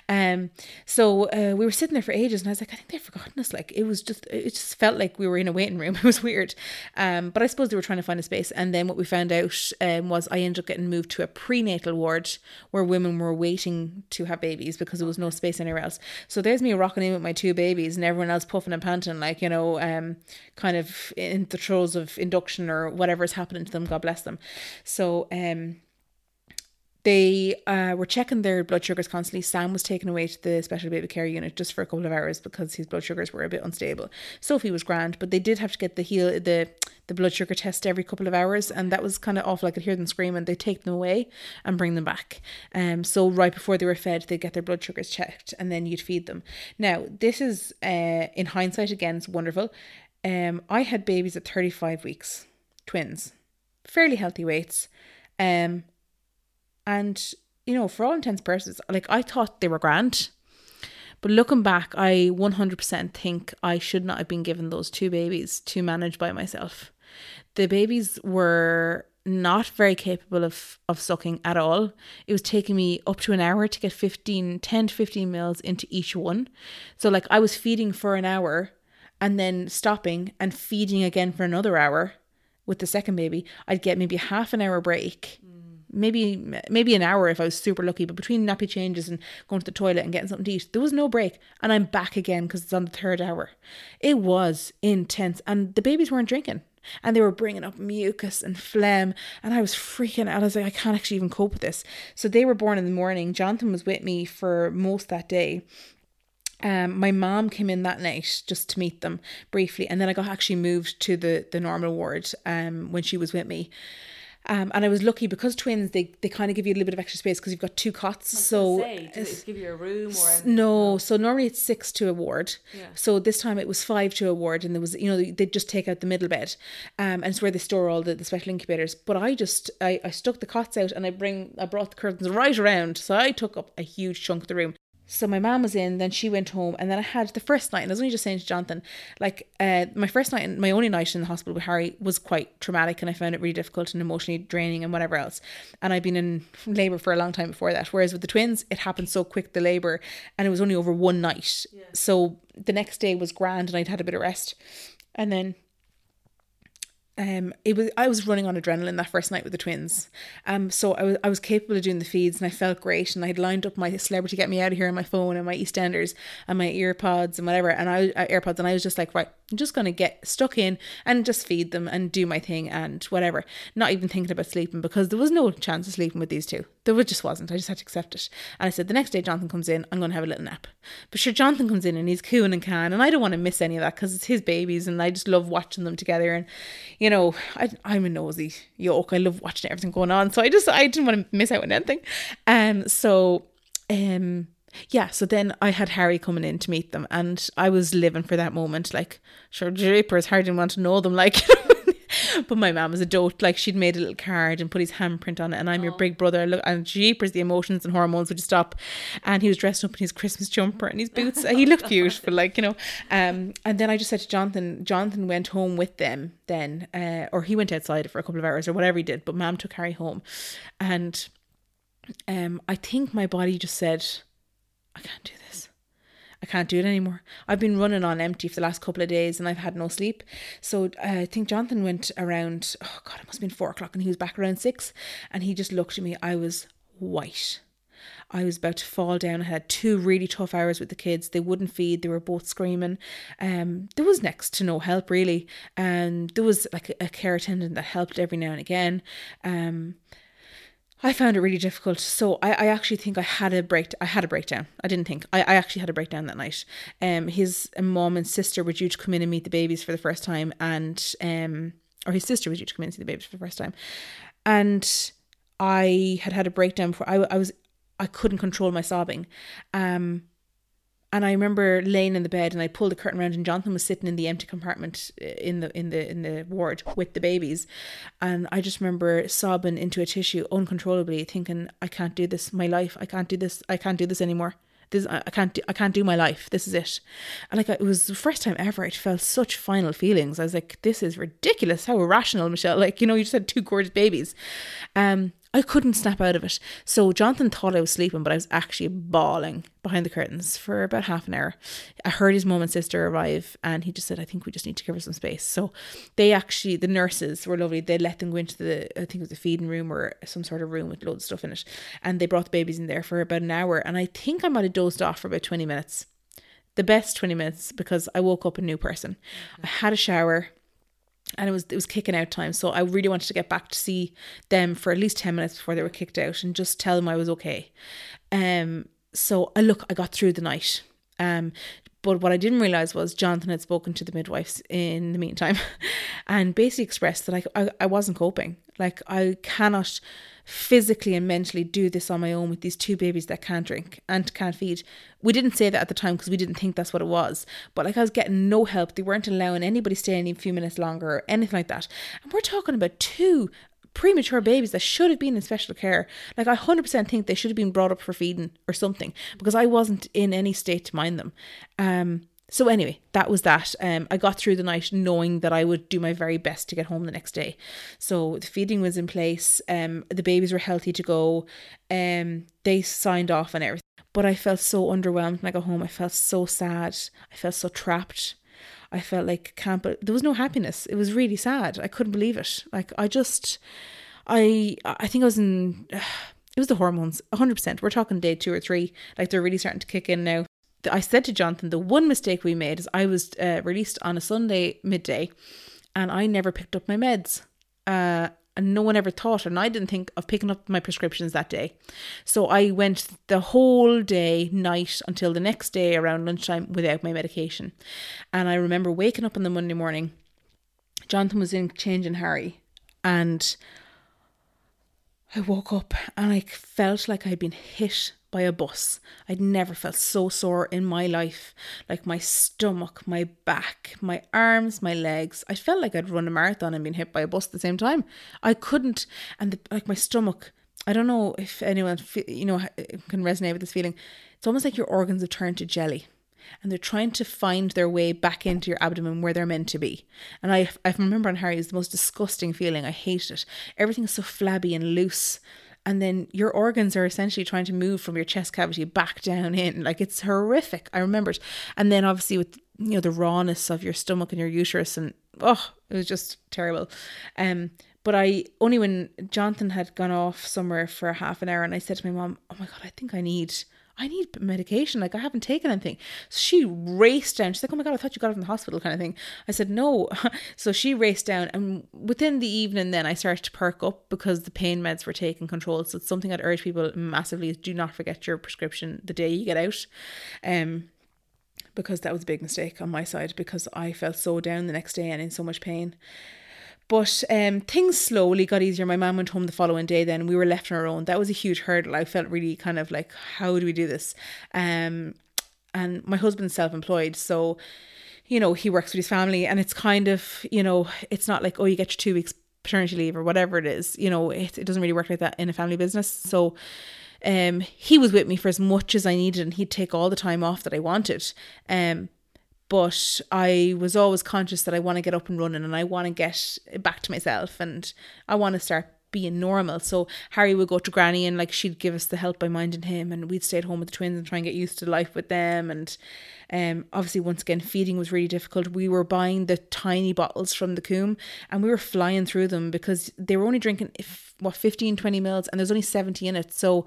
Um, so uh, we were sitting there for ages, and I was like, I think they've forgotten us. Like it was just, it just felt like we were in a waiting room. It was weird. Um, but I suppose they were trying to find a space. And then what we found out um, was I ended up getting moved to a prenatal ward where women were waiting to have babies because there was no space anywhere else. So there's me rocking in with my two babies, and everyone else puffing and panting, like you know, um, kind of in the throes of induction or whatever is happening to them. God bless them. So um they uh, were checking their blood sugars constantly. Sam was taken away to the special baby care unit just for a couple of hours because his blood sugars were a bit unstable. Sophie was grand, but they did have to get the heel the the blood sugar test every couple of hours, and that was kind of awful. I could hear them screaming. And they take them away and bring them back. Um, so right before they were fed, they get their blood sugars checked, and then you'd feed them. Now this is uh, in hindsight again, it's wonderful. Um, I had babies at thirty five weeks, twins, fairly healthy weights. Um, and you know, for all intents purposes, like I thought they were grand. But looking back, I 100% think I should not have been given those two babies to manage by myself. The babies were not very capable of of sucking at all. It was taking me up to an hour to get 15 10 to 15 mils into each one. So like I was feeding for an hour and then stopping and feeding again for another hour with the second baby. I'd get maybe half an hour break maybe maybe an hour if I was super lucky. But between nappy changes and going to the toilet and getting something to eat, there was no break, and I'm back again because it's on the third hour. It was intense, and the babies weren't drinking. And they were bringing up mucus and phlegm, and I was freaking out. I was like, I can't actually even cope with this. So they were born in the morning. Jonathan was with me for most that day. Um, my mom came in that night just to meet them briefly, and then I got actually moved to the the normal ward um, when she was with me. Um, and I was lucky because twins they, they kind of give you a little bit of extra space because you've got two cots. So give you a room or no, so normally it's six to a ward. Yeah. So this time it was five to a ward, and there was you know they just take out the middle bed, um, and it's where they store all the, the special incubators. But I just I, I stuck the cots out and I bring I brought the curtains right around, so I took up a huge chunk of the room. So my mom was in, then she went home, and then I had the first night. And I was only just saying to Jonathan, like, uh, my first night, and my only night in the hospital with Harry was quite traumatic, and I found it really difficult and emotionally draining and whatever else. And I'd been in labour for a long time before that. Whereas with the twins, it happened so quick, the labour, and it was only over one night. So the next day was grand, and I'd had a bit of rest, and then um it was I was running on adrenaline that first night with the twins. Um so I was I was capable of doing the feeds and I felt great and I had lined up my celebrity get me out of here on my phone and my EastEnders and my earpods and whatever and I uh, AirPods and I was just like right I'm just going to get stuck in and just feed them and do my thing and whatever. Not even thinking about sleeping because there was no chance of sleeping with these two. There just wasn't. I just had to accept it. And I said the next day Jonathan comes in I'm going to have a little nap. But sure Jonathan comes in and he's cooing and can and I don't want to miss any of that because it's his babies and I just love watching them together and you know I, I'm a nosy yoke. I love watching everything going on. So I just I didn't want to miss out on anything. Um so um yeah, so then I had Harry coming in to meet them, and I was living for that moment. Like, sure, Jeepers, Harry didn't want to know them, like, but my mum was a dote. Like, she'd made a little card and put his handprint on it, and I'm your big brother. Look, and Jeepers, the emotions and hormones would just stop. And he was dressed up in his Christmas jumper and his boots. he looked beautiful, like, you know. Um, and then I just said to Jonathan, Jonathan went home with them then, uh, or he went outside for a couple of hours or whatever he did, but mum took Harry home. And um, I think my body just said, I can't do this. I can't do it anymore. I've been running on empty for the last couple of days and I've had no sleep. So uh, I think Jonathan went around, oh God, it must have been four o'clock and he was back around six. And he just looked at me. I was white. I was about to fall down. I had two really tough hours with the kids. They wouldn't feed. They were both screaming. Um, there was next to no help really. And um, there was like a, a care attendant that helped every now and again. Um, I found it really difficult. So I, I actually think I had a break. I had a breakdown. I didn't think. I, I actually had a breakdown that night. Um, his mom and sister were due to come in and meet the babies for the first time, and um, or his sister was due to come in and see the babies for the first time, and I had had a breakdown before. I, I was I couldn't control my sobbing. Um, and I remember laying in the bed and I pulled the curtain around and Jonathan was sitting in the empty compartment uh, in the in the in the ward with the babies. And I just remember sobbing into a tissue uncontrollably thinking I can't do this my life. I can't do this I can't do this anymore. This I can't do, I can't do my life. This is it. And like it was the first time ever I felt such final feelings. I was like this is ridiculous. How irrational Michelle. Like you know you just had two gorgeous babies. Um I couldn't snap out of it. So Jonathan thought I was sleeping, but I was actually bawling behind the curtains for about half an hour. I heard his mum and sister arrive and he just said, I think we just need to give her some space. So they actually, the nurses were lovely. They let them go into the, I think it was the feeding room or some sort of room with loads of stuff in it. And they brought the babies in there for about an hour. And I think I might have dozed off for about 20 minutes. The best 20 minutes because I woke up a new person. I had a shower and it was it was kicking out time. So i really wanted to get back to see them for at least 10 minutes before they were kicked out and just tell them i was okay. Um so i look i got through the night um but what I didn't realize was Jonathan had spoken to the midwives in the meantime and basically expressed that I, I, I wasn't coping. Like, I cannot physically and mentally do this on my own with these two babies that can't drink and can't feed. We didn't say that at the time because we didn't think that's what it was. But like I was getting no help. They weren't allowing anybody stay any few minutes longer or anything like that. And we're talking about two premature babies that should have been in special care. Like I 100% think they should have been brought up for feeding or something because I wasn't in any state to mind them. Um so anyway, that was that. Um, I got through the night knowing that I would do my very best to get home the next day. So the feeding was in place. Um, the babies were healthy to go. Um, they signed off and everything. But I felt so underwhelmed when I got home. I felt so sad. I felt so trapped. I felt like can't. But there was no happiness. It was really sad. I couldn't believe it. Like I just, I I think I was in. It was the hormones, 100%. We're talking day two or three. Like they're really starting to kick in now. I said to Jonathan, the one mistake we made is I was uh, released on a Sunday midday and I never picked up my meds. Uh, and no one ever thought, and I didn't think of picking up my prescriptions that day. So I went the whole day, night, until the next day around lunchtime without my medication. And I remember waking up on the Monday morning. Jonathan was in changing Harry, and I woke up and I felt like I'd been hit by a bus. I'd never felt so sore in my life. Like my stomach, my back, my arms, my legs. I felt like I'd run a marathon and been hit by a bus at the same time. I couldn't, and the, like my stomach. I don't know if anyone you know can resonate with this feeling. It's almost like your organs have turned to jelly and they're trying to find their way back into your abdomen where they're meant to be. And I, I remember on Harry, it's the most disgusting feeling. I hate it. Everything is so flabby and loose and then your organs are essentially trying to move from your chest cavity back down in. Like it's horrific. I remember it. And then obviously with you know the rawness of your stomach and your uterus and oh it was just terrible. Um but I only when Jonathan had gone off somewhere for half an hour and I said to my mom, Oh my god, I think I need I need medication. Like I haven't taken anything. So she raced down. She's like, Oh my God, I thought you got it from the hospital kind of thing. I said, No. so she raced down and within the evening then I started to perk up because the pain meds were taking control. So it's something I'd urge people massively is do not forget your prescription the day you get out. Um because that was a big mistake on my side because I felt so down the next day and in so much pain. But um, things slowly got easier. My mom went home the following day. Then we were left on our own. That was a huge hurdle. I felt really kind of like, how do we do this? Um, and my husband's self-employed, so you know he works with his family, and it's kind of you know it's not like oh you get your two weeks paternity leave or whatever it is. You know it, it doesn't really work like that in a family business. So um, he was with me for as much as I needed, and he'd take all the time off that I wanted. Um, but I was always conscious that I want to get up and running and I want to get back to myself and I want to start being normal. So Harry would go to Granny and like she'd give us the help by minding him, and we'd stay at home with the twins and try and get used to life with them. And um, obviously, once again, feeding was really difficult. We were buying the tiny bottles from the Coombe and we were flying through them because they were only drinking if, what 15, 20 mils, and there's only 70 in it. So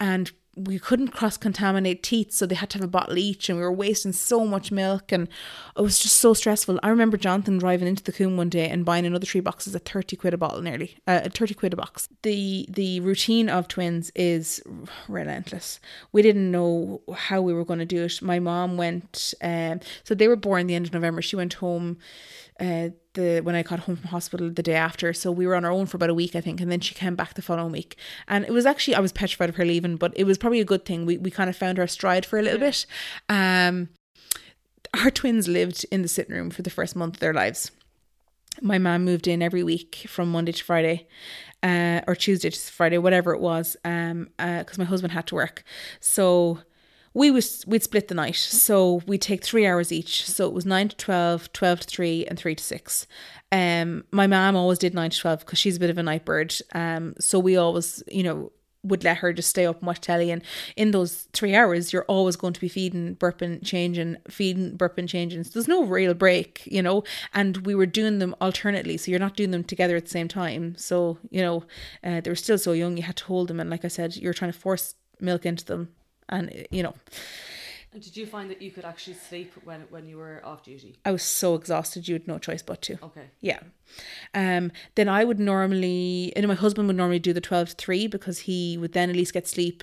and we couldn't cross contaminate teats, so they had to have a bottle each, and we were wasting so much milk, and it was just so stressful. I remember Jonathan driving into the Coombe one day and buying another three boxes at thirty quid a bottle, nearly uh, thirty quid a box. The the routine of twins is relentless. We didn't know how we were going to do it. My mom went, um, so they were born the end of November. She went home uh, the when I got home from hospital the day after. So we were on our own for about a week, I think, and then she came back the following week. And it was actually I was petrified of her leaving, but it was probably a good thing. We we kind of found our stride for a little yeah. bit. Um, our twins lived in the sitting room for the first month of their lives. My mom moved in every week from Monday to Friday, uh, or Tuesday to Friday, whatever it was, um, because uh, my husband had to work. So we was we'd split the night so we'd take three hours each. So it was 9 to 12 12 to 3 and 3 to 6 um my mom always did 9 to 12 because she's a bit of a night bird um so we always you know would let her just stay up and watch telly. And in those three hours you're always going to be feeding burping changing feeding burping changing. So there's no real break you know and we were doing them alternately. So you're not doing them together at the same time. So you know uh, they were still so young you had to hold them. And like i said you're trying to force milk into them and you know and did you find that you could actually sleep when when you were off duty? I was so exhausted you had no choice but to. Okay. Yeah. Um then I would normally and my husband would normally do the 12 to 3 because he would then at least get sleep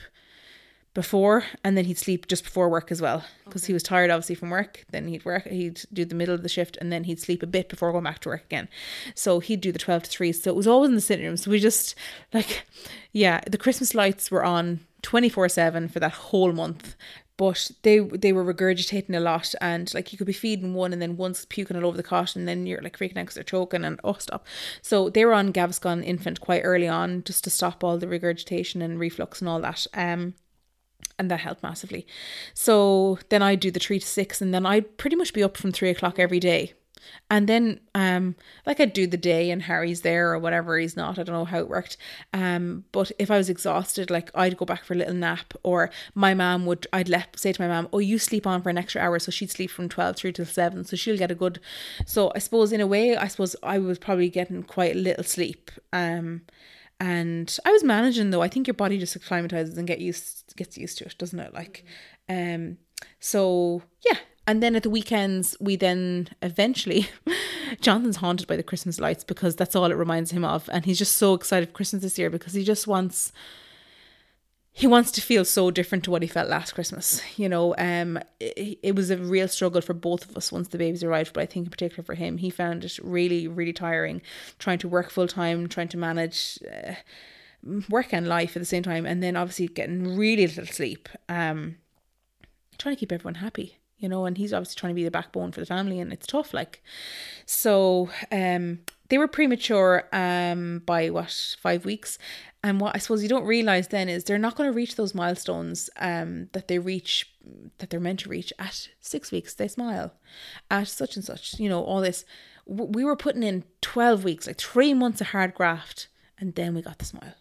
before and then he'd sleep just before work as well because okay. he was tired obviously from work then he'd work he'd do the middle of the shift and then he'd sleep a bit before going back to work again so he'd do the 12 to 3 so it was always in the sitting room so we just like yeah the christmas lights were on 24 7 for that whole month but they they were regurgitating a lot and like you could be feeding one and then one's puking all over the cot and then you're like freaking out because they're choking and oh stop. So they were on Gaviscon infant quite early on just to stop all the regurgitation and reflux and all that um and that helped massively. So then I'd do the three to six and then I'd pretty much be up from three o'clock every day and then um like I'd do the day and Harry's there or whatever he's not I don't know how it worked. Um but if I was exhausted like I'd go back for a little nap or my mom would I'd let say to my mom oh you sleep on for an extra hour so she'd sleep from 12 through till 7 so she'll get a good so I suppose in a way I suppose I was probably getting quite a little sleep. Um and I was managing though I think your body just acclimatizes and get used gets used to it doesn't it? Like um so yeah and then at the weekends, we then eventually, Jonathan's haunted by the Christmas lights because that's all it reminds him of. And he's just so excited for Christmas this year because he just wants, he wants to feel so different to what he felt last Christmas. You know, um, it, it was a real struggle for both of us once the babies arrived, but I think in particular for him, he found it really, really tiring trying to work full time, trying to manage. Uh, work and life at the same time and then obviously getting really little sleep um trying to keep everyone happy you know, and he's obviously trying to be the backbone for the family and it's tough like. So um they were premature um by what, five weeks. And what I suppose you don't realise then is they're not going to reach those milestones um that they reach that they're meant to reach at six weeks, they smile. At such and such, you know, all this we were putting in 12 weeks, like three months of hard graft, and then we got the smile.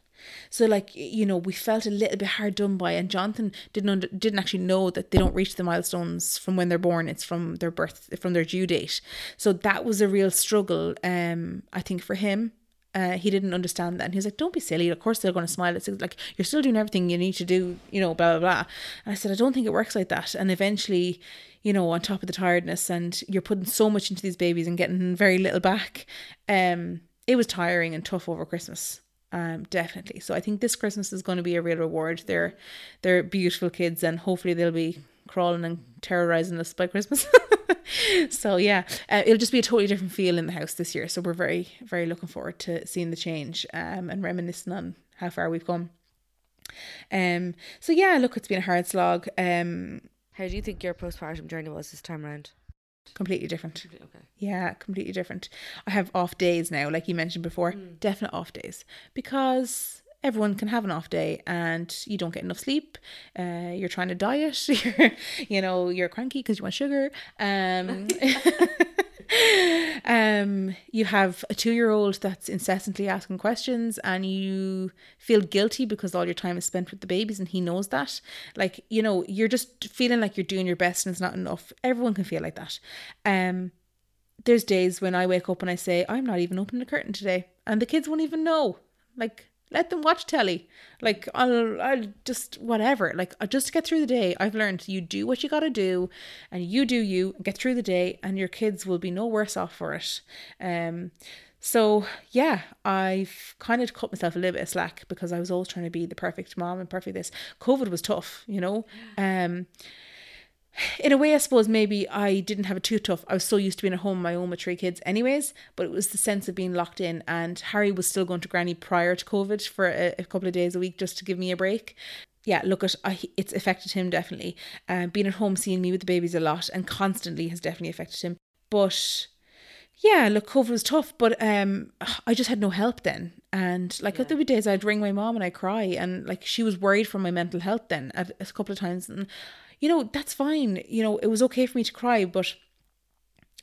So like you know, we felt a little bit hard done by, and Jonathan didn't under, didn't actually know that they don't reach the milestones from when they're born. It's from their birth, from their due date. So that was a real struggle. Um, I think for him. Uh, he didn't understand that. And he was like, Don't be silly. Of course they're going to smile. It's like, you're still doing everything you need to do, you know, blah, blah, blah. And I said, I don't think it works like that. And eventually, you know, on top of the tiredness, and you're putting so much into these babies and getting very little back, um, it was tiring and tough over Christmas um, definitely. So I think this Christmas is going to be a real reward. They're they're beautiful kids, and hopefully they'll be crawling and terrorizing us by Christmas. so yeah, uh, it'll just be a totally different feel in the house this year. So we're very very looking forward to seeing the change um, and reminiscing on how far we've come. Um. So yeah, look, it's been a hard slog. Um. How do you think your postpartum journey was this time around? Completely different. Okay. Yeah, completely different. I have off days now, like you mentioned before, mm. definite off days because everyone can have an off day and you don't get enough sleep. Uh, you're trying to diet. You're, you know, you're cranky because you want sugar. Um, um, you have a two year old that's incessantly asking questions, and you feel guilty because all your time is spent with the babies, and he knows that. Like, you know, you're just feeling like you're doing your best and it's not enough. Everyone can feel like that. Um, there's days when I wake up and I say, I'm not even opening the curtain today, and the kids won't even know. Like, let them watch telly. Like I'll I'll just whatever. Like uh, just to get through the day, I've learned you do what you got to do, and you do you get through the day, and your kids will be no worse off for it. Um, so yeah, I've kind of cut myself a little bit of slack because I was always trying to be the perfect mom and perfect this. COVID was tough, you know. Um in a way, I suppose maybe I didn't have it too tough. I was so used to being at home my own with three kids, anyways. But it was the sense of being locked in, and Harry was still going to Granny prior to COVID for a, a couple of days a week just to give me a break. Yeah, look at I, it's affected him definitely. Um, being at home, seeing me with the babies a lot, and constantly has definitely affected him. But yeah, look, COVID was tough, but um, I just had no help then. And like, yeah. there were days I'd ring my mom and I'd cry, and like she was worried for my mental health then at, a couple of times, and you know, that's fine. You know, it was okay for me to cry, but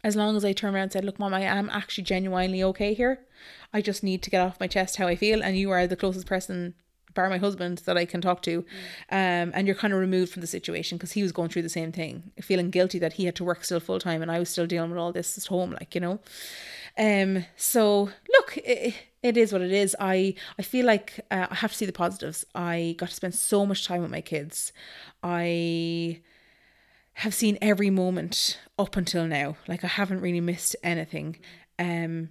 as long as I turned around and said, Look, mom, I am actually genuinely okay here. I just need to get off my chest how I feel, and you are the closest person, bar my husband, that I can talk to. Mm. Um, and you're kind of removed from the situation because he was going through the same thing, feeling guilty that he had to work still full time and I was still dealing with all this at home, like, you know. Um, so look, it, it is what it is. I I feel like uh, I have to see the positives. I got to spend so much time with my kids. I have seen every moment up until now. Like I haven't really missed anything. Um,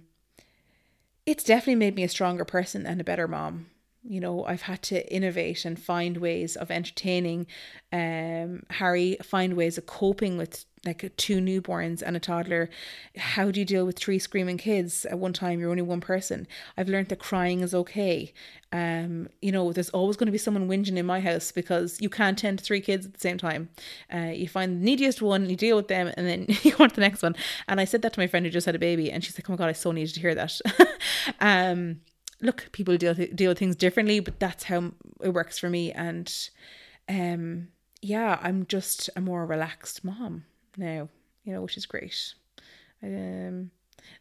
it's definitely made me a stronger person and a better mom you know i've had to innovate and find ways of entertaining um harry find ways of coping with like two newborns and a toddler. How do you deal with three screaming kids at one time? You're only one person. I've learned that crying is okay. Um you know there's always going to be someone whinging in my house because you can't tend to three kids at the same time. Uh, you find the neediest one you deal with them and then you want the next one. And i said that to my friend who just had a baby and she's like oh my god i so needed to hear that. Um look, people deal deal with things differently, but that's how it works for me. And um, yeah, I'm just a more relaxed mom now, you know, which is great. Um,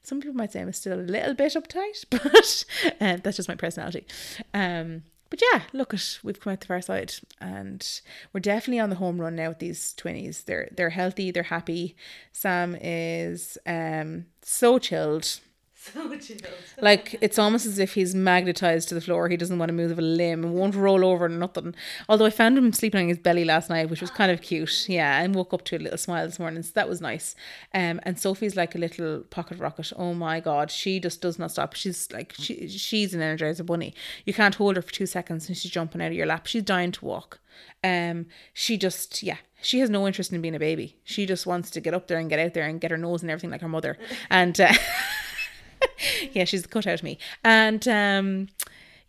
some people might say I'm still a little bit uptight, but uh, that's just my personality. Um, but yeah, look at we've come out the far side, and we're definitely on the home run now with these twenties. They're they're healthy, they're happy. Sam is um so chilled so chilled. like it's almost as if he's magnetized to the floor. He doesn't want to move a limb won't roll over nothing. Although I found him sleeping on his belly last night, which was kind of cute. Yeah, and woke up to a little smile this morning, so that was nice. Um, and Sophie's like a little pocket rocket. Oh my god, she just does not stop. She's like she she's an energizer bunny. You can't hold her for two seconds and she's jumping out of your lap. She's dying to walk. Um, she just yeah, she has no interest in being a baby. She just wants to get up there and get out there and get her nose and everything like her mother. And uh, yeah, she's the cutout of me. And um,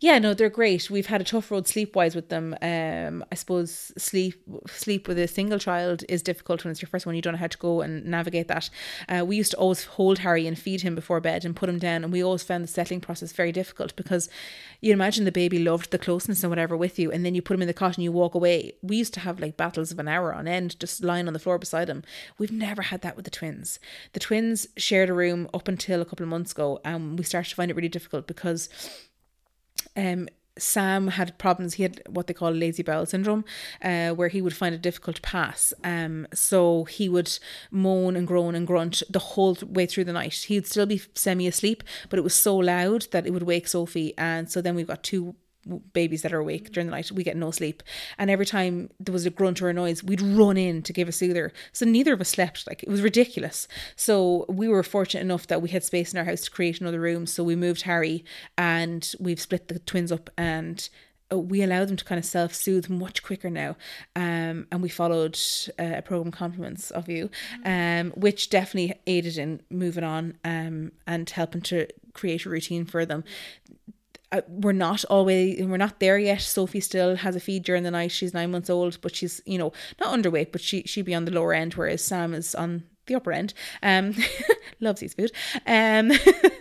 yeah, no, they're great. We've had a tough road sleep wise with them. Um, I suppose sleep sleep with a single child is difficult when it's your first one. You don't know how to go and navigate that. Uh, we used to always hold Harry and feed him before bed and put him down, and we always found the settling process very difficult because you imagine the baby loved the closeness and whatever with you, and then you put him in the cot and you walk away. We used to have like battles of an hour on end, just lying on the floor beside him. We've never had that with the twins. The twins shared a room up until a couple of months ago, and we started to find it really difficult because um, Sam had problems. He had what they call lazy bowel syndrome, uh, where he would find it difficult to pass. Um, so he would moan and groan and grunt the whole way through the night. He'd still be semi asleep, but it was so loud that it would wake Sophie. And so then we've got two babies that are awake during the night, we get no sleep. And every time there was a grunt or a noise, we'd run in to give a soother. So neither of us slept. Like it was ridiculous. So we were fortunate enough that we had space in our house to create another room. So we moved Harry and we've split the twins up and uh, we allow them to kind of self soothe much quicker now. Um, and we followed uh, a program compliments of you, um, which definitely aided in moving on um, and helping to create a routine for them uh, we're not always we're not there yet. Sophie still has a feed during the night. She's nine months old, but she's you know not underweight, but she she'd be on the lower end, whereas Sam is on the upper end. Um, loves his food. Um,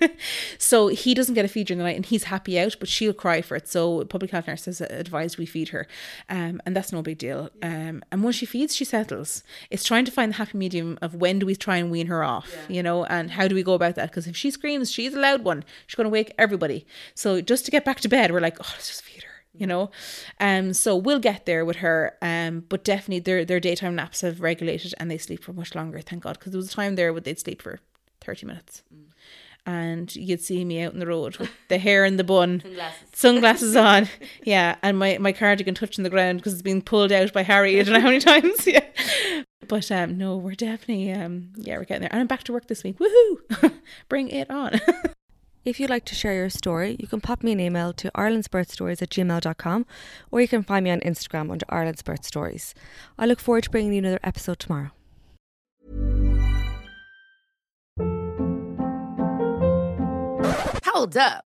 so he doesn't get a feed during the night, and he's happy out, but she'll cry for it. So public health nurse has advised we feed her, um, and that's no big deal. Um, and when she feeds, she settles. It's trying to find the happy medium of when do we try and wean her off, yeah. you know, and how do we go about that? Because if she screams, she's a loud one. She's going to wake everybody. So just to get back to bed, we're like, oh, let's just feed her you know? Um so we'll get there with her um but definitely their their daytime naps have regulated and they sleep for much longer thank god because there was a time there where they'd sleep for 30 minutes. Mm. and you'd see me out in the road with the hair in the bun sunglasses, sunglasses on. Yeah and my my cardigan touching the ground because it's been pulled out by harry i don't know how many times yeah. But um no we're definitely um yeah we're getting there. And i'm back to work this week. Woohoo! Bring it on If you'd like to share your story, you can pop me an email to irelandsbirthstories at gmail.com or you can find me on Instagram under Ireland's Birth Stories. I look forward to bringing you another episode tomorrow. Hold up.